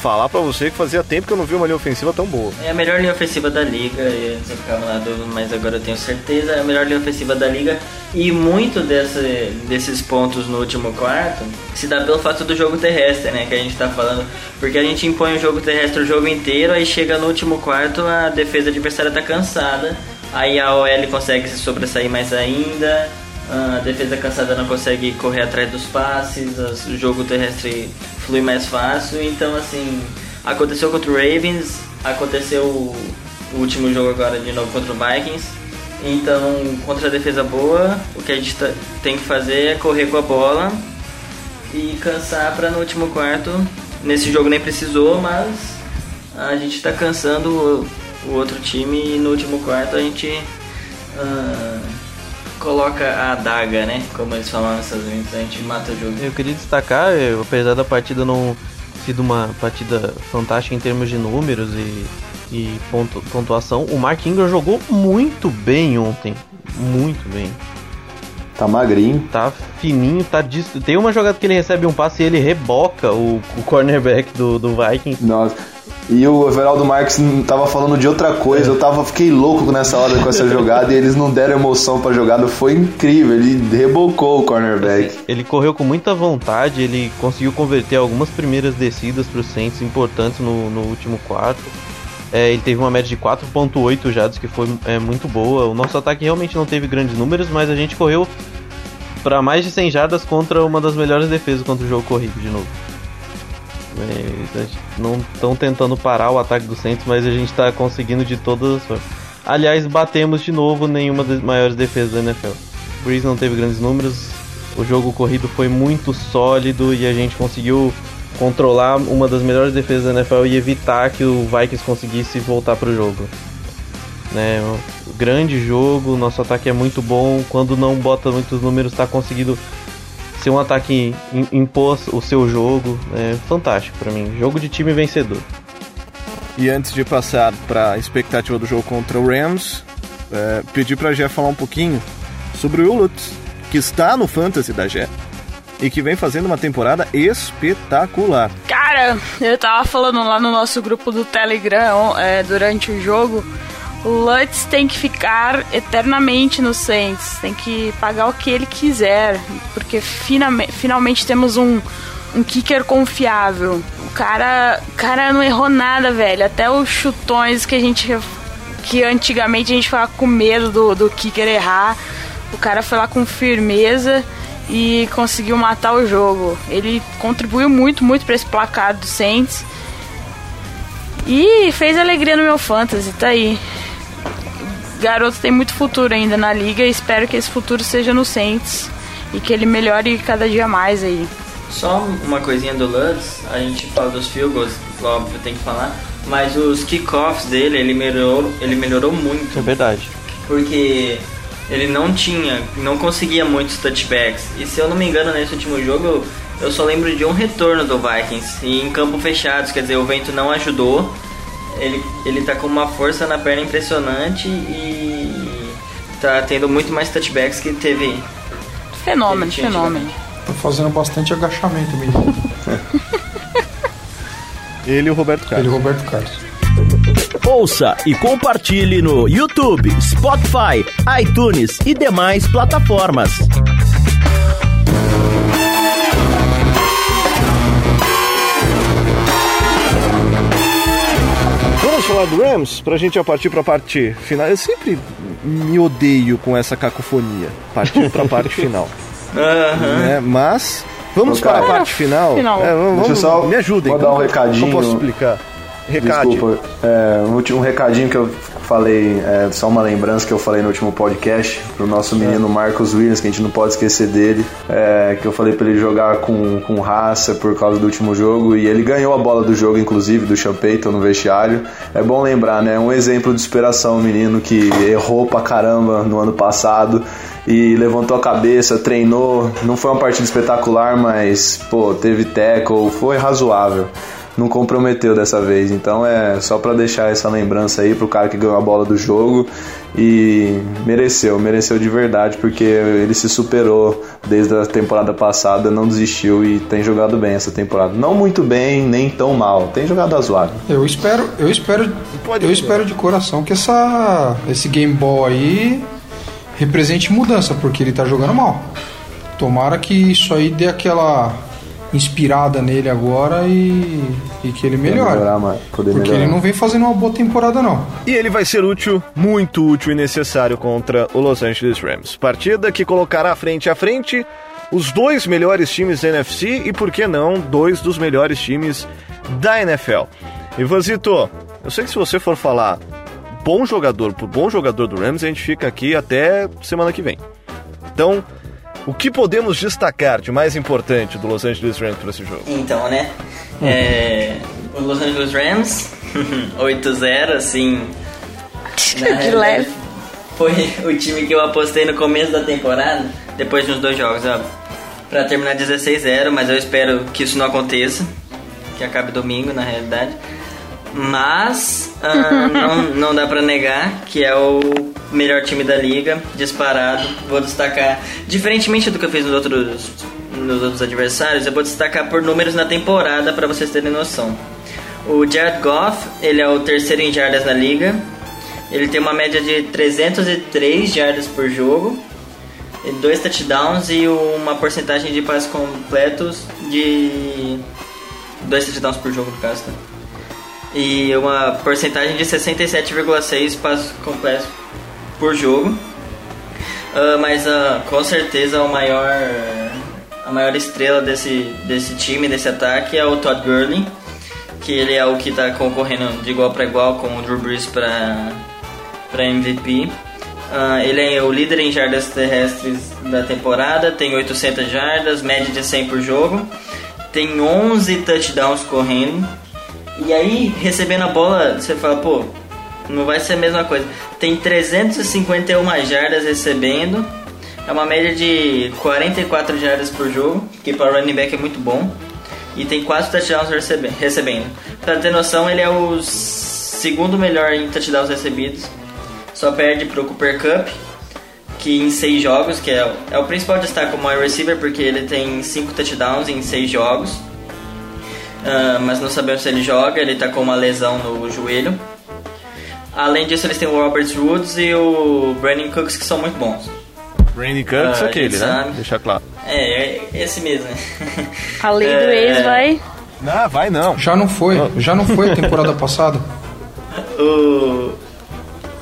Speaker 3: falar pra você que fazia tempo que eu não vi uma linha ofensiva tão boa.
Speaker 5: É a melhor linha ofensiva da liga, eu ficava na dúvida, mas agora eu tenho certeza, é a melhor linha ofensiva da liga. E muito desse, desses pontos no último quarto se dá pelo fato do jogo terrestre, né? Que a gente tá falando. Porque a gente impõe o jogo terrestre o jogo inteiro, aí chega no último quarto, a defesa adversária tá cansada. Aí a OL consegue se sobressair mais ainda a defesa cansada não consegue correr atrás dos passes, o jogo terrestre flui mais fácil. Então, assim, aconteceu contra o Ravens, aconteceu o último jogo agora de novo contra o Vikings. Então, contra a defesa boa, o que a gente tá, tem que fazer é correr com a bola e cansar para no último quarto. Nesse jogo nem precisou, mas a gente está cansando o, outro time e no último quarto a gente. Uh, coloca a adaga, né? Como eles falam nos Estados Unidos, a gente mata o jogo.
Speaker 6: Eu queria destacar, apesar da partida não sido uma partida fantástica em termos de números e, e pontu, pontuação, o Mark Ingram jogou muito bem ontem. Muito bem.
Speaker 7: Tá magrinho.
Speaker 6: Tá fininho, tá dist... Tem uma jogada que ele recebe um passe e ele reboca o, o cornerback do, do Vikings.
Speaker 7: Nossa. E o Everaldo Marques tava falando de outra coisa. Eu tava, fiquei louco nessa hora com essa jogada e eles não deram emoção pra jogada. Foi incrível. Ele rebocou o cornerback. Assim,
Speaker 6: ele correu com muita vontade. Ele conseguiu converter algumas primeiras descidas pro Saints importantes no, no último quarto. É, ele teve uma média de 4.8 jardas, que foi é, muito boa. O nosso ataque realmente não teve grandes números, mas a gente correu para mais de 100 jardas contra uma das melhores defesas contra o jogo corrido de novo. É, não estão tentando parar o ataque do Saints, mas a gente está conseguindo de todas as formas. Aliás, batemos de novo nenhuma das maiores defesas da NFL. Breeze não teve grandes números, o jogo corrido foi muito sólido e a gente conseguiu controlar uma das melhores defesas da NFL e evitar que o Vikings conseguisse voltar para o jogo. Né, grande jogo, nosso ataque é muito bom. Quando não bota muitos números, está conseguindo ser um ataque impôs o seu jogo. É fantástico para mim. Jogo de time vencedor.
Speaker 3: E antes de passar para a expectativa do jogo contra o Rams, é, pedi para a Gé falar um pouquinho sobre o Lutz, que está no Fantasy da Gé e que vem fazendo uma temporada espetacular.
Speaker 4: Cara, eu tava falando lá no nosso grupo do Telegram é, durante o jogo. Lutz tem que ficar eternamente no Saints, tem que pagar o que ele quiser, porque finalmente, temos um, um kicker confiável. O cara, cara não errou nada, velho. Até os chutões que a gente que antigamente a gente ficava com medo do, do kicker errar, o cara foi lá com firmeza e conseguiu matar o jogo. Ele contribuiu muito, muito para esse placar do Saints. E fez alegria no meu fantasy, tá aí. Garoto tem muito futuro ainda na liga e espero que esse futuro seja no Saints e que ele melhore cada dia mais aí.
Speaker 5: Só uma coisinha do Lutz, a gente fala dos field goals, óbvio tem que falar, mas os kickoffs dele, ele melhorou, ele melhorou muito.
Speaker 6: É verdade.
Speaker 5: Porque ele não tinha, não conseguia muitos touchbacks. E se eu não me engano, nesse último jogo, eu, eu só lembro de um retorno do Vikings. E em campo fechado, quer dizer, o vento não ajudou. Ele, ele tá com uma força na perna impressionante e tá tendo muito mais touchbacks que teve.
Speaker 4: Fenômeno, fenômeno.
Speaker 8: Tá fazendo bastante agachamento mesmo.
Speaker 3: Ele e o Roberto Carlos.
Speaker 8: Ele e o Roberto Carlos.
Speaker 2: Ouça e compartilhe no YouTube, Spotify, iTunes e demais plataformas.
Speaker 3: Falar do Rams pra gente já partir pra parte final. Eu sempre me odeio com essa cacofonia, partindo pra parte final.
Speaker 5: Aham.
Speaker 3: né? Mas vamos
Speaker 7: Ô,
Speaker 3: para a parte final.
Speaker 4: Final.
Speaker 3: É, vamos,
Speaker 7: Deixa eu só
Speaker 3: me ajudem.
Speaker 7: mandar um
Speaker 3: como-
Speaker 7: recadinho.
Speaker 3: Como posso explicar? Recado.
Speaker 7: Desculpa, é, um último recadinho que eu falei, é, só uma lembrança que eu falei no último podcast pro nosso menino Marcos Williams, que a gente não pode esquecer dele, é, que eu falei pra ele jogar com, com raça por causa do último jogo e ele ganhou a bola do jogo, inclusive, do Sean Payton no vestiário. É bom lembrar, né? Um exemplo de superação, um menino que errou pra caramba no ano passado e levantou a cabeça, treinou. Não foi uma partida espetacular, mas, pô, teve tackle, foi razoável não comprometeu dessa vez. Então é só pra deixar essa lembrança aí pro cara que ganhou a bola do jogo e mereceu, mereceu de verdade porque ele se superou desde a temporada passada, não desistiu e tem jogado bem essa temporada. Não muito bem, nem tão mal. Tem jogado razoável.
Speaker 8: Eu espero, eu espero,
Speaker 3: Pode
Speaker 8: eu
Speaker 3: ser.
Speaker 8: espero de coração que essa esse Game Ball aí represente mudança, porque ele tá jogando mal. Tomara que isso aí dê aquela inspirada nele agora e, e que ele melhore.
Speaker 7: melhorar, mas poder
Speaker 8: Porque
Speaker 7: melhorar.
Speaker 8: ele não vem fazendo uma boa temporada não.
Speaker 3: E ele vai ser útil, muito útil e necessário contra o Los Angeles Rams. Partida que colocará frente a frente os dois melhores times da NFC e, por que não, dois dos melhores times da NFL. Ivanzito, eu sei que se você for falar bom jogador por bom jogador do Rams, a gente fica aqui até semana que vem. Então, o que podemos destacar de mais importante do Los Angeles Rams para esse jogo?
Speaker 5: Então, né? É, o Los Angeles Rams, 8-0, assim.
Speaker 4: De leve.
Speaker 5: Foi o time que eu apostei no começo da temporada, depois de uns dois jogos, ó. Pra terminar 16-0, mas eu espero que isso não aconteça. Que acabe domingo, na realidade. Mas ah, não, não dá pra negar que é o melhor time da liga, disparado. Vou destacar, diferentemente do que eu fiz nos outros, nos outros adversários, eu vou destacar por números na temporada pra vocês terem noção. O Jared Goff, ele é o terceiro em jardas na liga. Ele tem uma média de 303 jardas por jogo, e dois touchdowns e uma porcentagem de passes completos de dois touchdowns por jogo no caso, tá? E uma porcentagem de 67,6 passos completos por jogo. Ah, mas ah, com certeza o maior a maior estrela desse, desse time, desse ataque é o Todd Gurley, que ele é o que está concorrendo de igual para igual com o Drew Brees para MVP. Ah, ele é o líder em jardas terrestres da temporada, tem 800 jardas, média de 100 por jogo, tem 11 touchdowns correndo. E aí, recebendo a bola, você fala, pô, não vai ser a mesma coisa. Tem 351 jardas recebendo, é uma média de 44 jardas por jogo, que para running back é muito bom. E tem 4 touchdowns recebe- recebendo. Pra ter noção, ele é o segundo melhor em touchdowns recebidos. Só perde pro Cooper Cup, que em 6 jogos, que é, é o principal destaque como wide receiver, porque ele tem 5 touchdowns em 6 jogos. Ah, mas não sabemos se ele joga, ele tá com uma lesão no joelho. Além disso, eles têm o Robert Woods e o Brandon Cooks, que são muito bons.
Speaker 3: Randy Cooks,
Speaker 5: Ah,
Speaker 3: aquele, né?
Speaker 5: sabe.
Speaker 3: Deixar claro.
Speaker 5: É, é esse mesmo.
Speaker 4: A lei do
Speaker 5: É.
Speaker 4: ex vai.
Speaker 3: Não, vai não.
Speaker 8: Já não foi, já não foi a temporada passada.
Speaker 5: o.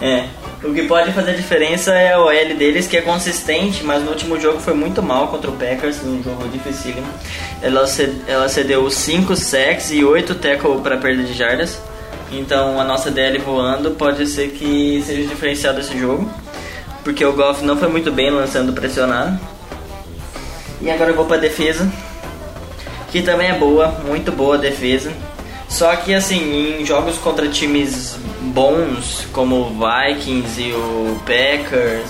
Speaker 5: É. O que pode fazer diferença é a OL deles, que é consistente, mas no último jogo foi muito mal contra o Packers, um jogo dificílimo. Ela, ela cedeu 5 sacks e 8 tackle para perda de jardas. Então a nossa DL voando pode ser que seja o diferencial desse jogo. Porque o Goff não foi muito bem lançando pressionado. E agora eu vou pra defesa. Que também é boa, muito boa a defesa. Só que assim, em jogos contra times bons, como o Vikings e o Packers,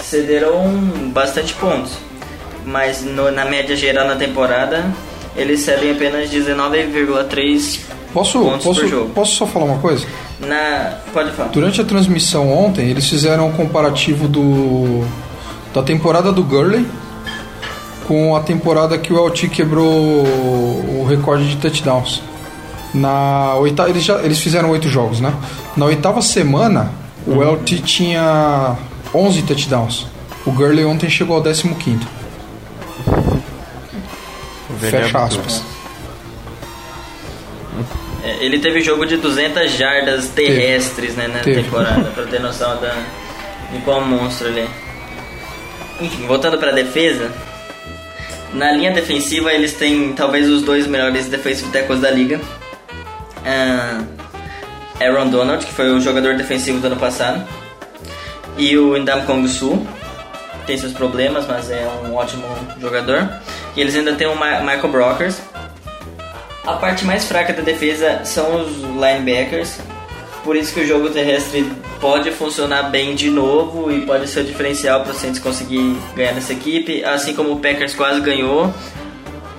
Speaker 5: cederam bastante pontos. Mas no- na média geral na temporada, eles cedem apenas 19,3
Speaker 8: Posso,
Speaker 5: pontos por
Speaker 8: posso,
Speaker 5: jogo.
Speaker 8: posso só falar uma coisa?
Speaker 5: Na. Pode falar.
Speaker 8: Durante a transmissão ontem, eles fizeram um comparativo do da temporada do Gurley com a temporada que o LT quebrou o recorde de touchdowns. Na oitava, eles, já, eles fizeram oito jogos, né? Na oitava semana, o LT tinha 11 touchdowns. O Gurley ontem chegou ao 15 quinto. Fecha aspas.
Speaker 5: É, ele teve jogo de 200 jardas terrestres né, na
Speaker 8: Teve.
Speaker 5: temporada, pra ter noção da, de qual monstro ele é. Enfim, voltando pra defesa. Na linha defensiva, eles têm talvez os dois melhores defensive tackles da liga. Aaron Donald, que foi o jogador defensivo do ano passado. E o Indam Kong Su. Tem seus problemas, mas é um ótimo jogador. E eles ainda têm o Ma- Michael Brockers, a parte mais fraca da defesa são os linebackers, por isso que o jogo terrestre pode funcionar bem de novo e pode ser o diferencial para o Saints conseguir ganhar nessa equipe, assim como o Packers quase ganhou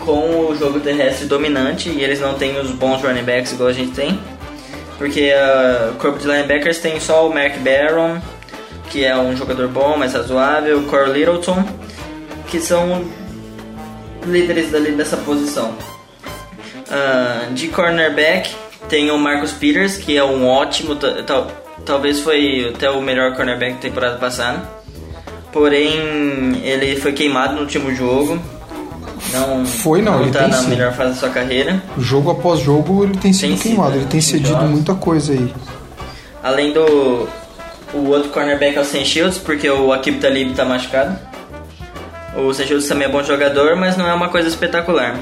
Speaker 5: com o jogo terrestre dominante e eles não têm os bons running backs igual a gente tem, porque ah, o corpo de linebackers tem só o Mark Barron, que é um jogador bom, mais razoável, o Corey Littleton, que são líderes dali dessa posição. Ah, de cornerback tem o Marcus Peters, que é um ótimo, ta- tal- talvez foi até o melhor cornerback da temporada passada. Porém, ele foi queimado no último jogo. Não,
Speaker 8: Foi, não, ele
Speaker 5: tá
Speaker 8: tem
Speaker 5: na melhor fase da sua carreira.
Speaker 8: Jogo após jogo ele tem sido
Speaker 5: Tem sido,
Speaker 8: queimado,
Speaker 5: né?
Speaker 8: ele tem cedido
Speaker 5: Jogos.
Speaker 8: muita coisa aí.
Speaker 5: Além do o outro cornerback é o Sam Shields, porque o Akib Talib tá machucado. O Sam Shields também é bom jogador, mas não é uma coisa espetacular.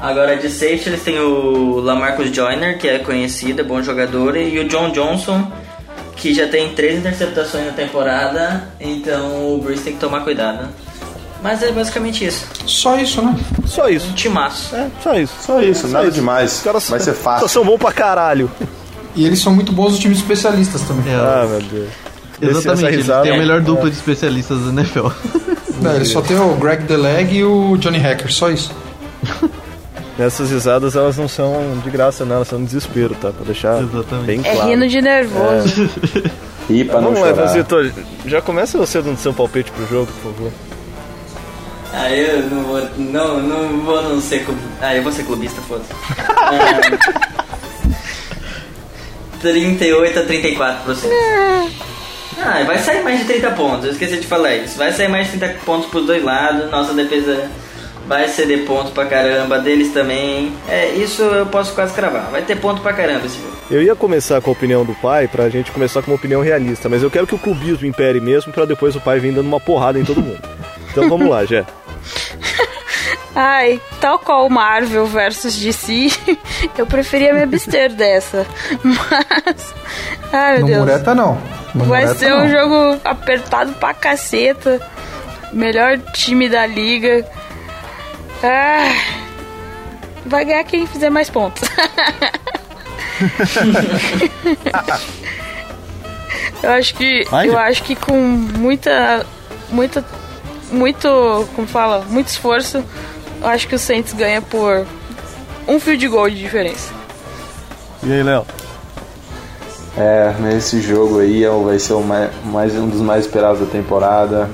Speaker 5: Agora de safety eles têm o Lamarcus Joyner, que é conhecido, é bom jogador, e o John Johnson, que já tem três interceptações na temporada, então o Bruce tem que tomar cuidado. Mas é basicamente isso.
Speaker 8: Só isso, né?
Speaker 3: Só isso.
Speaker 5: Um timaço.
Speaker 3: É, só isso.
Speaker 7: Só isso, nada
Speaker 3: isso.
Speaker 7: demais.
Speaker 3: Os caras
Speaker 7: Vai ser
Speaker 3: Só
Speaker 7: fácil.
Speaker 3: são bons pra caralho.
Speaker 8: E eles são muito bons os times especialistas também.
Speaker 6: É,
Speaker 3: Ah, meu Deus.
Speaker 6: Exatamente, eles
Speaker 3: risada-
Speaker 6: têm a melhor dupla de especialistas da NFL.
Speaker 8: Não, eles só tem o Greg Deleg e o Johnny Hacker, só isso.
Speaker 3: Essas risadas, elas não são de graça, não. Elas são de desespero, tá? Pra deixar
Speaker 6: Exatamente.
Speaker 3: bem
Speaker 4: É
Speaker 3: claro.
Speaker 4: rindo de nervoso.
Speaker 7: Ri pra não
Speaker 3: Vamos lá,
Speaker 7: chorar.
Speaker 3: Franzito. Já começa você dando seu palpite pro jogo, por favor.
Speaker 5: Ah, eu não vou. Não, não vou não ser clube. Ah, eu vou ser clubista, foda-se. Ah, 38 a 34 Ah, vai sair mais de 30 pontos, eu esqueci de falar isso. Vai sair mais de 30 pontos pros dois lados, nossa defesa vai ceder ponto pra caramba, deles também. É, isso eu posso quase cravar. Vai ter ponto pra caramba esse jogo.
Speaker 3: Eu ia começar com a opinião do pai, pra gente começar com uma opinião realista, mas eu quero que o clubismo impere mesmo, pra depois o pai vir dando uma porrada em todo mundo. Então vamos lá, Jé.
Speaker 4: Ai, tal qual Marvel versus DC, eu preferia me abster dessa. Mas. Ai, meu
Speaker 8: No
Speaker 4: Deus.
Speaker 8: Mureta não. No
Speaker 4: Vai
Speaker 8: Mureta,
Speaker 4: ser
Speaker 8: não.
Speaker 4: um jogo apertado pra caceta. Melhor time da liga. Ah, vai ganhar quem fizer mais pontos. eu acho que
Speaker 2: Vai,
Speaker 4: eu acho que com muita muita muito, como fala, muito esforço, eu acho que o Saints ganha por um field goal de diferença.
Speaker 3: E aí, Léo?
Speaker 7: É, nesse jogo aí é vai ser o mais, mais- um dos mais esperados da temporada.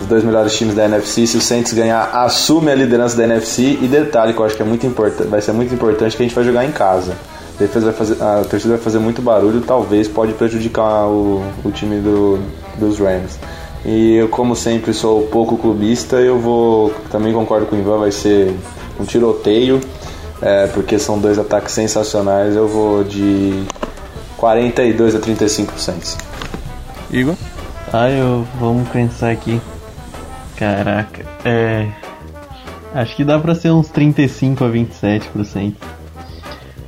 Speaker 7: Os dois melhores times da NFC. Se o Saints ganhar, assume a liderança da NFC. E detalhe que eu acho que é muito importante, vai ser muito importante que a gente vai jogar em casa. A defesa vai fazer, a torcida vai fazer muito barulho, talvez pode prejudicar o, o time do, dos Rams. E eu, como sempre, sou pouco clubista, eu vou. Também concordo com o Ivan, vai ser um tiroteio, é, porque são dois ataques sensacionais. Eu vou de 42 a 35 Saints.
Speaker 3: Igor?
Speaker 6: Ah, eu. Vamos pensar aqui. Caraca. É. Acho que dá pra ser uns 35 a 27 pro Saints.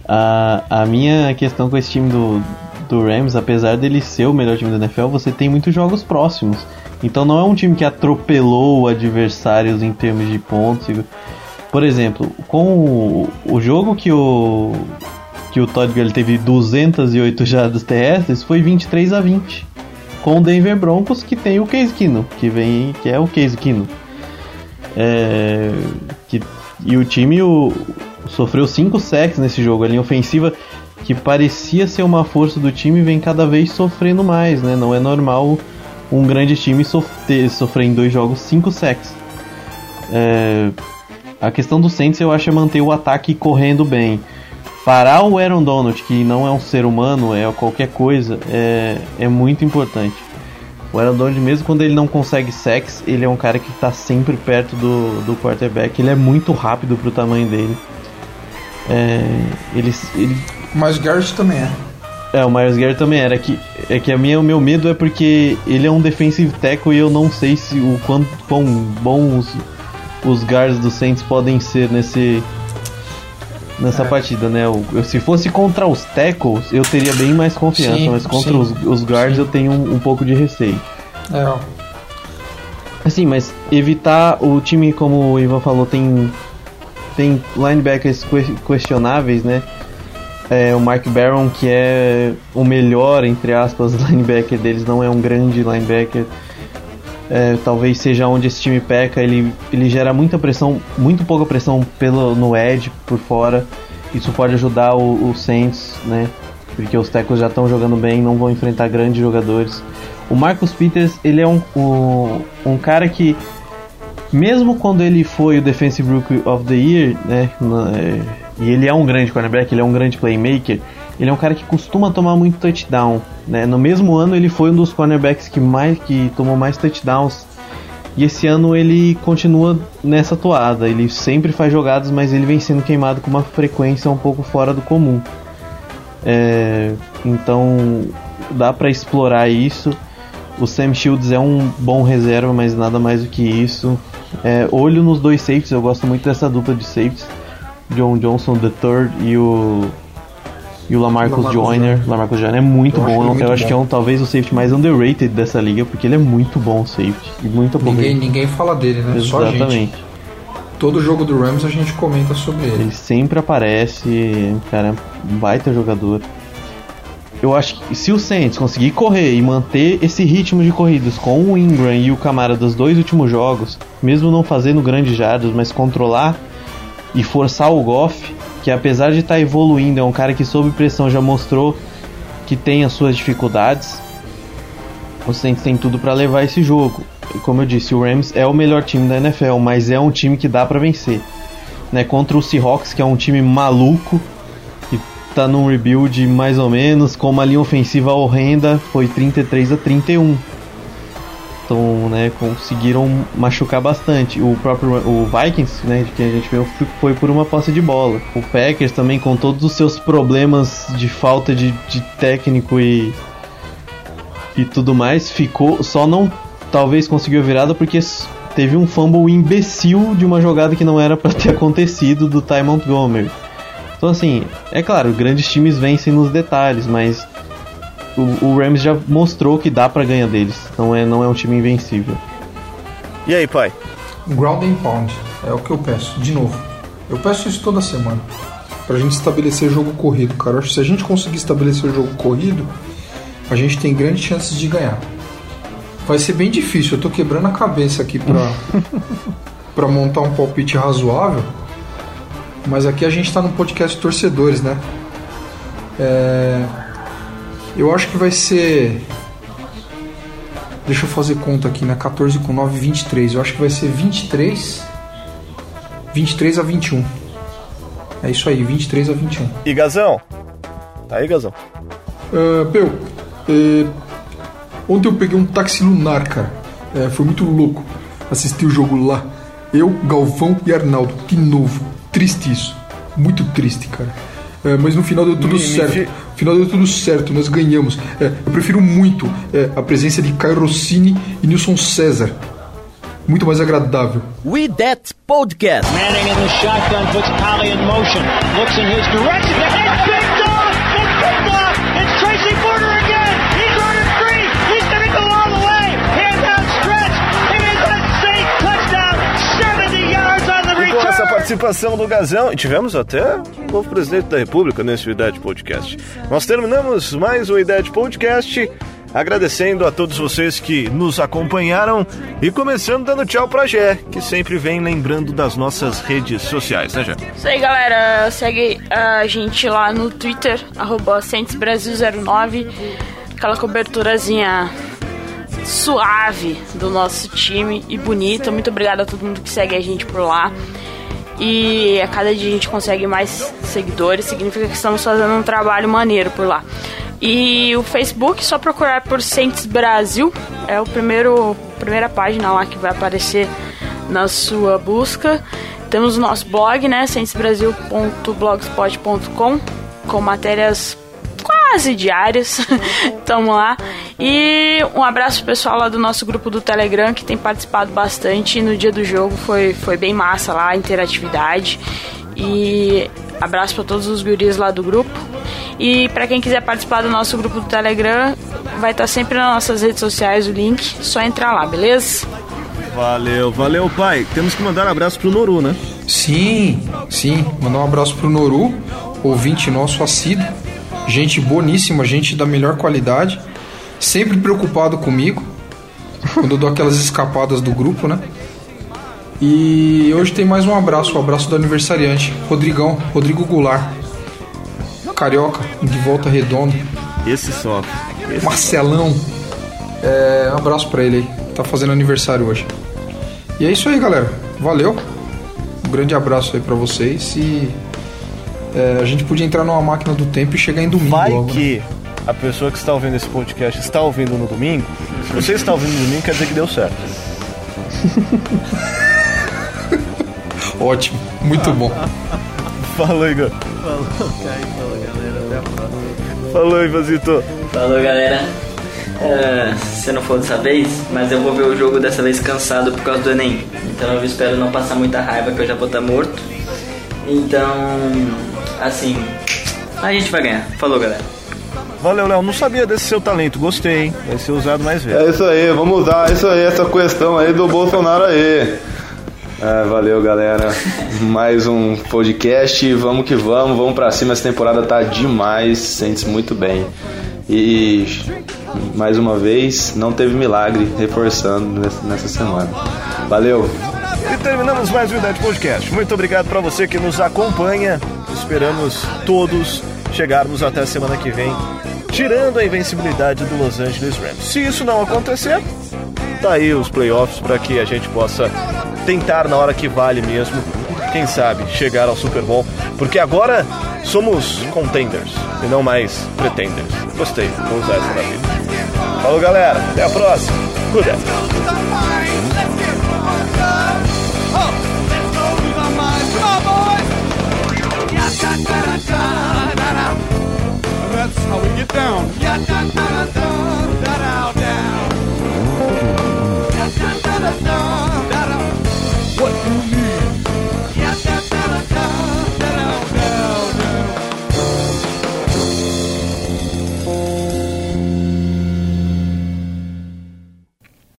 Speaker 6: A, a minha questão com esse time do, do Rams, apesar dele ser o melhor time da NFL, você tem muitos jogos próximos. Então não é um time que atropelou adversários em termos de pontos. Por exemplo, com o, jogo que o que o Todd Gurley teve 208 jardas terrestres foi 23 a 20 com o Denver Broncos que tem o Case Keenum, que vem que é o Case Keenum. É, que, e o time o, sofreu 5 sacks nesse jogo. A linha ofensiva que parecia ser uma força do time vem cada vez sofrendo mais, né? Não é normal um grande time sof ter, sofrer em dois jogos 5 sacks. É, a questão do Saints eu acho é manter o ataque correndo bem. Parar o Aaron Donald, que não é um ser humano, é qualquer coisa, é, é muito importante. O Aaron Donald, mesmo quando ele não consegue sacks, ele é um cara que está sempre perto do, do quarterback. Ele é muito rápido pro tamanho dele. É, ele, ele
Speaker 8: Mas Garrett também é.
Speaker 6: É, o Myers Garrett também era. Que, é que a minha, o meu medo é porque ele é um defensive tackle e eu não sei se o quão, quão bons os guards do Saints podem ser nesse nessa partida, né? O- eu- se fosse contra os tackles, eu teria bem mais confiança,
Speaker 8: Sim,
Speaker 6: mas contra
Speaker 8: sim,
Speaker 6: os, os guards
Speaker 8: sim.
Speaker 6: eu tenho um, um pouco de receio.
Speaker 8: É.
Speaker 6: Assim, mas evitar o time, como o Ivan falou, tem tem linebackers que- questionáveis, né? É, o Mark Barron, que é o melhor, entre aspas, linebacker deles, não é um grande linebacker. É, talvez seja onde esse time peca. Ele, ele gera muita pressão, muito pouca pressão pelo, no edge, por fora. Isso pode ajudar o, o Saints, né? Porque os tackles já estão jogando bem, não vão enfrentar grandes jogadores. O Marcus Peters, ele é um, um, um cara que mesmo quando ele foi o Defensive Rookie of the Year, né, na- é, e ele é um grande cornerback, ele é um grande playmaker, ele é um cara que costuma tomar muito touchdown, né? No mesmo ano ele foi um dos cornerbacks que mais que tomou mais touchdowns. E esse ano ele continua nessa toada, ele sempre faz jogadas, mas ele vem sendo queimado com uma frequência um pouco fora do comum. É, então dá pra explorar isso. O Sam Shields é um bom reserva, mas nada mais do que isso. É, olho nos dois safeties, eu gosto muito dessa dupla de safeties. John Johnson III e o e o Lamarcus,
Speaker 8: Lamarcus
Speaker 6: Joyner.
Speaker 8: Joyner.
Speaker 6: Lamarcus Joyner é muito
Speaker 8: Eu acho
Speaker 6: bom. eu
Speaker 8: muito
Speaker 6: acho que é um, talvez o safety mais underrated dessa liga, porque ele é muito bom safety. E muito bom.
Speaker 8: Ninguém, ninguém fala dele, né?
Speaker 6: Exatamente.
Speaker 8: Todo jogo do Rams a gente comenta sobre ele.
Speaker 6: Ele sempre aparece, cara, um baita jogador. Eu acho que se o Saints conseguir correr e manter esse ritmo de corridas com o Ingram e o Camara dos dois últimos jogos, mesmo não fazendo grandes jardas, mas controlar e forçar o Goff, que apesar de estar evoluindo, é um cara que sob pressão já mostrou que tem as suas dificuldades. O Saints tem tudo para levar esse jogo. E Como eu disse, o Rams é o melhor time da NFL, mas é um time que dá para vencer né, contra o Seahawks, que é um time maluco, que tá num rebuild mais ou menos, com uma linha ofensiva horrenda, foi 33 a 31. Tão, né, conseguiram machucar bastante. O próprio o Vikings, né, de quem a gente viu, foi por uma posse de bola. O Packers também, com todos os seus problemas de falta de, de técnico e e tudo mais, ficou só não talvez conseguiu virada porque teve um fumble imbecil de uma jogada que não era para ter acontecido do Ty Montgomery. Então assim, é claro, grandes times vencem nos detalhes, mas o, o Rams já mostrou que dá para ganhar deles. Não é, não é um time invencível.
Speaker 3: E aí, pai?
Speaker 8: Ground and pound é o que eu peço, de novo. Eu peço isso toda semana. Pra gente estabelecer jogo corrido, cara. Eu acho que se a gente conseguir estabelecer o jogo corrido, a gente tem grandes chances de ganhar. Vai ser bem difícil, eu tô quebrando a cabeça aqui pra, pra montar um palpite razoável. Mas aqui a gente tá no podcast torcedores, né? É... Eu acho que vai ser. Deixa eu fazer conta aqui, né? 14 com 9, 23. Eu acho que vai ser 23. 23 a 21. É isso aí, 23 a 21.
Speaker 3: E Gazão? Tá aí, Gazão?
Speaker 8: Uh, Peu, é, ontem eu peguei um táxi lunar, cara. É, foi muito louco assistir o jogo lá. Eu, Galvão e Arnaldo. De novo. Triste isso. Muito triste, cara. É, mas no final deu tudo
Speaker 3: Me- me
Speaker 8: certo.
Speaker 3: fi-
Speaker 8: No final deu tudo certo, nós ganhamos. É, eu prefiro muito é, a presença de Caio Rossini e Nilson César. Muito mais agradável.
Speaker 2: We That Podcast.
Speaker 1: Manning in the shotgun puts Polly in motion. Looks in his direction.
Speaker 3: Participação do Gazão, e tivemos até o novo presidente da República nesse Idade Podcast. Nós terminamos mais um Idade Podcast, agradecendo a todos vocês que nos acompanharam e começando dando tchau pra Gé, que sempre vem lembrando das nossas redes sociais, né, Gé?
Speaker 4: Isso aí, galera. Segue a gente lá no Twitter, arroba CentesBrasil09. Aquela coberturazinha suave do nosso time e bonita. Muito obrigada a todo mundo que segue a gente por lá. E a cada dia a gente consegue mais seguidores, significa que estamos fazendo um trabalho maneiro por lá. E o Facebook, só procurar por Saints Brasil, é o primeiro primeira página lá que vai aparecer na sua busca. Temos o nosso blog, né, centesbrasil.blogspot.com, com matérias quase diárias. Tamo lá. E um abraço pro pessoal lá do nosso grupo do Telegram que tem participado bastante. No dia do jogo foi, foi bem massa lá, a interatividade. E abraço para todos os guris lá do grupo. E para quem quiser participar do nosso grupo do Telegram, vai estar sempre nas nossas redes sociais o link. Só entrar lá, beleza?
Speaker 3: Valeu, valeu, pai. Temos que mandar um abraço pro Noru, né?
Speaker 8: Sim, sim. Mandar um abraço pro Noru, ouvinte nosso assíduo. Gente boníssima, gente da melhor qualidade. Sempre preocupado comigo. Quando eu dou aquelas escapadas do grupo, né? E hoje tem mais um abraço, o abraço do aniversariante, Rodrigão, Rodrigo Goulart. Carioca, de volta redonda.
Speaker 3: Esse sofre. Esse
Speaker 8: Marcelão. É, um abraço pra ele aí. Tá fazendo aniversário hoje. E é isso aí, galera. Valeu. Um grande abraço aí pra vocês e é, a gente podia entrar numa máquina do tempo e chegar em domingo
Speaker 3: Vai
Speaker 8: logo, né?
Speaker 3: que a pessoa que está ouvindo esse podcast está ouvindo no domingo. Se você está ouvindo no domingo, quer dizer que deu certo.
Speaker 8: Ótimo, muito bom.
Speaker 3: Falou, Igor.
Speaker 6: Falou, Caio. Falou, galera. Até a próxima.
Speaker 3: Falou, Ivazito.
Speaker 5: Falou, galera. É, se não for dessa vez, mas eu vou ver o jogo dessa vez cansado por causa do Enem. Então eu espero não passar muita raiva que eu já vou estar morto. Então, assim, a gente vai ganhar. Falou, galera.
Speaker 3: Valeu, Léo. Não sabia desse seu talento. Gostei, hein? Vai ser usado mais vezes.
Speaker 7: É isso aí, vamos usar isso aí, essa questão aí do Bolsonaro aí. É, valeu, galera. Mais um podcast. Vamos que vamos, vamos pra cima. Essa temporada tá demais, sente-se muito bem. E mais uma vez, não teve milagre reforçando nessa- semana. Valeu.
Speaker 3: E terminamos mais um Idade Podcast. Muito obrigado para você que nos acompanha. Esperamos todos chegarmos até a semana que vem, tirando a invencibilidade do Los Angeles Rams. Se isso não acontecer, tá aí os playoffs para que a gente possa tentar na hora que vale mesmo, quem sabe, chegar ao Super Bowl, porque agora somos contenders e não mais pretenders. Gostei, vou usar essa da vida. Falou, galera. Até a próxima. Cuida.
Speaker 9: Get down.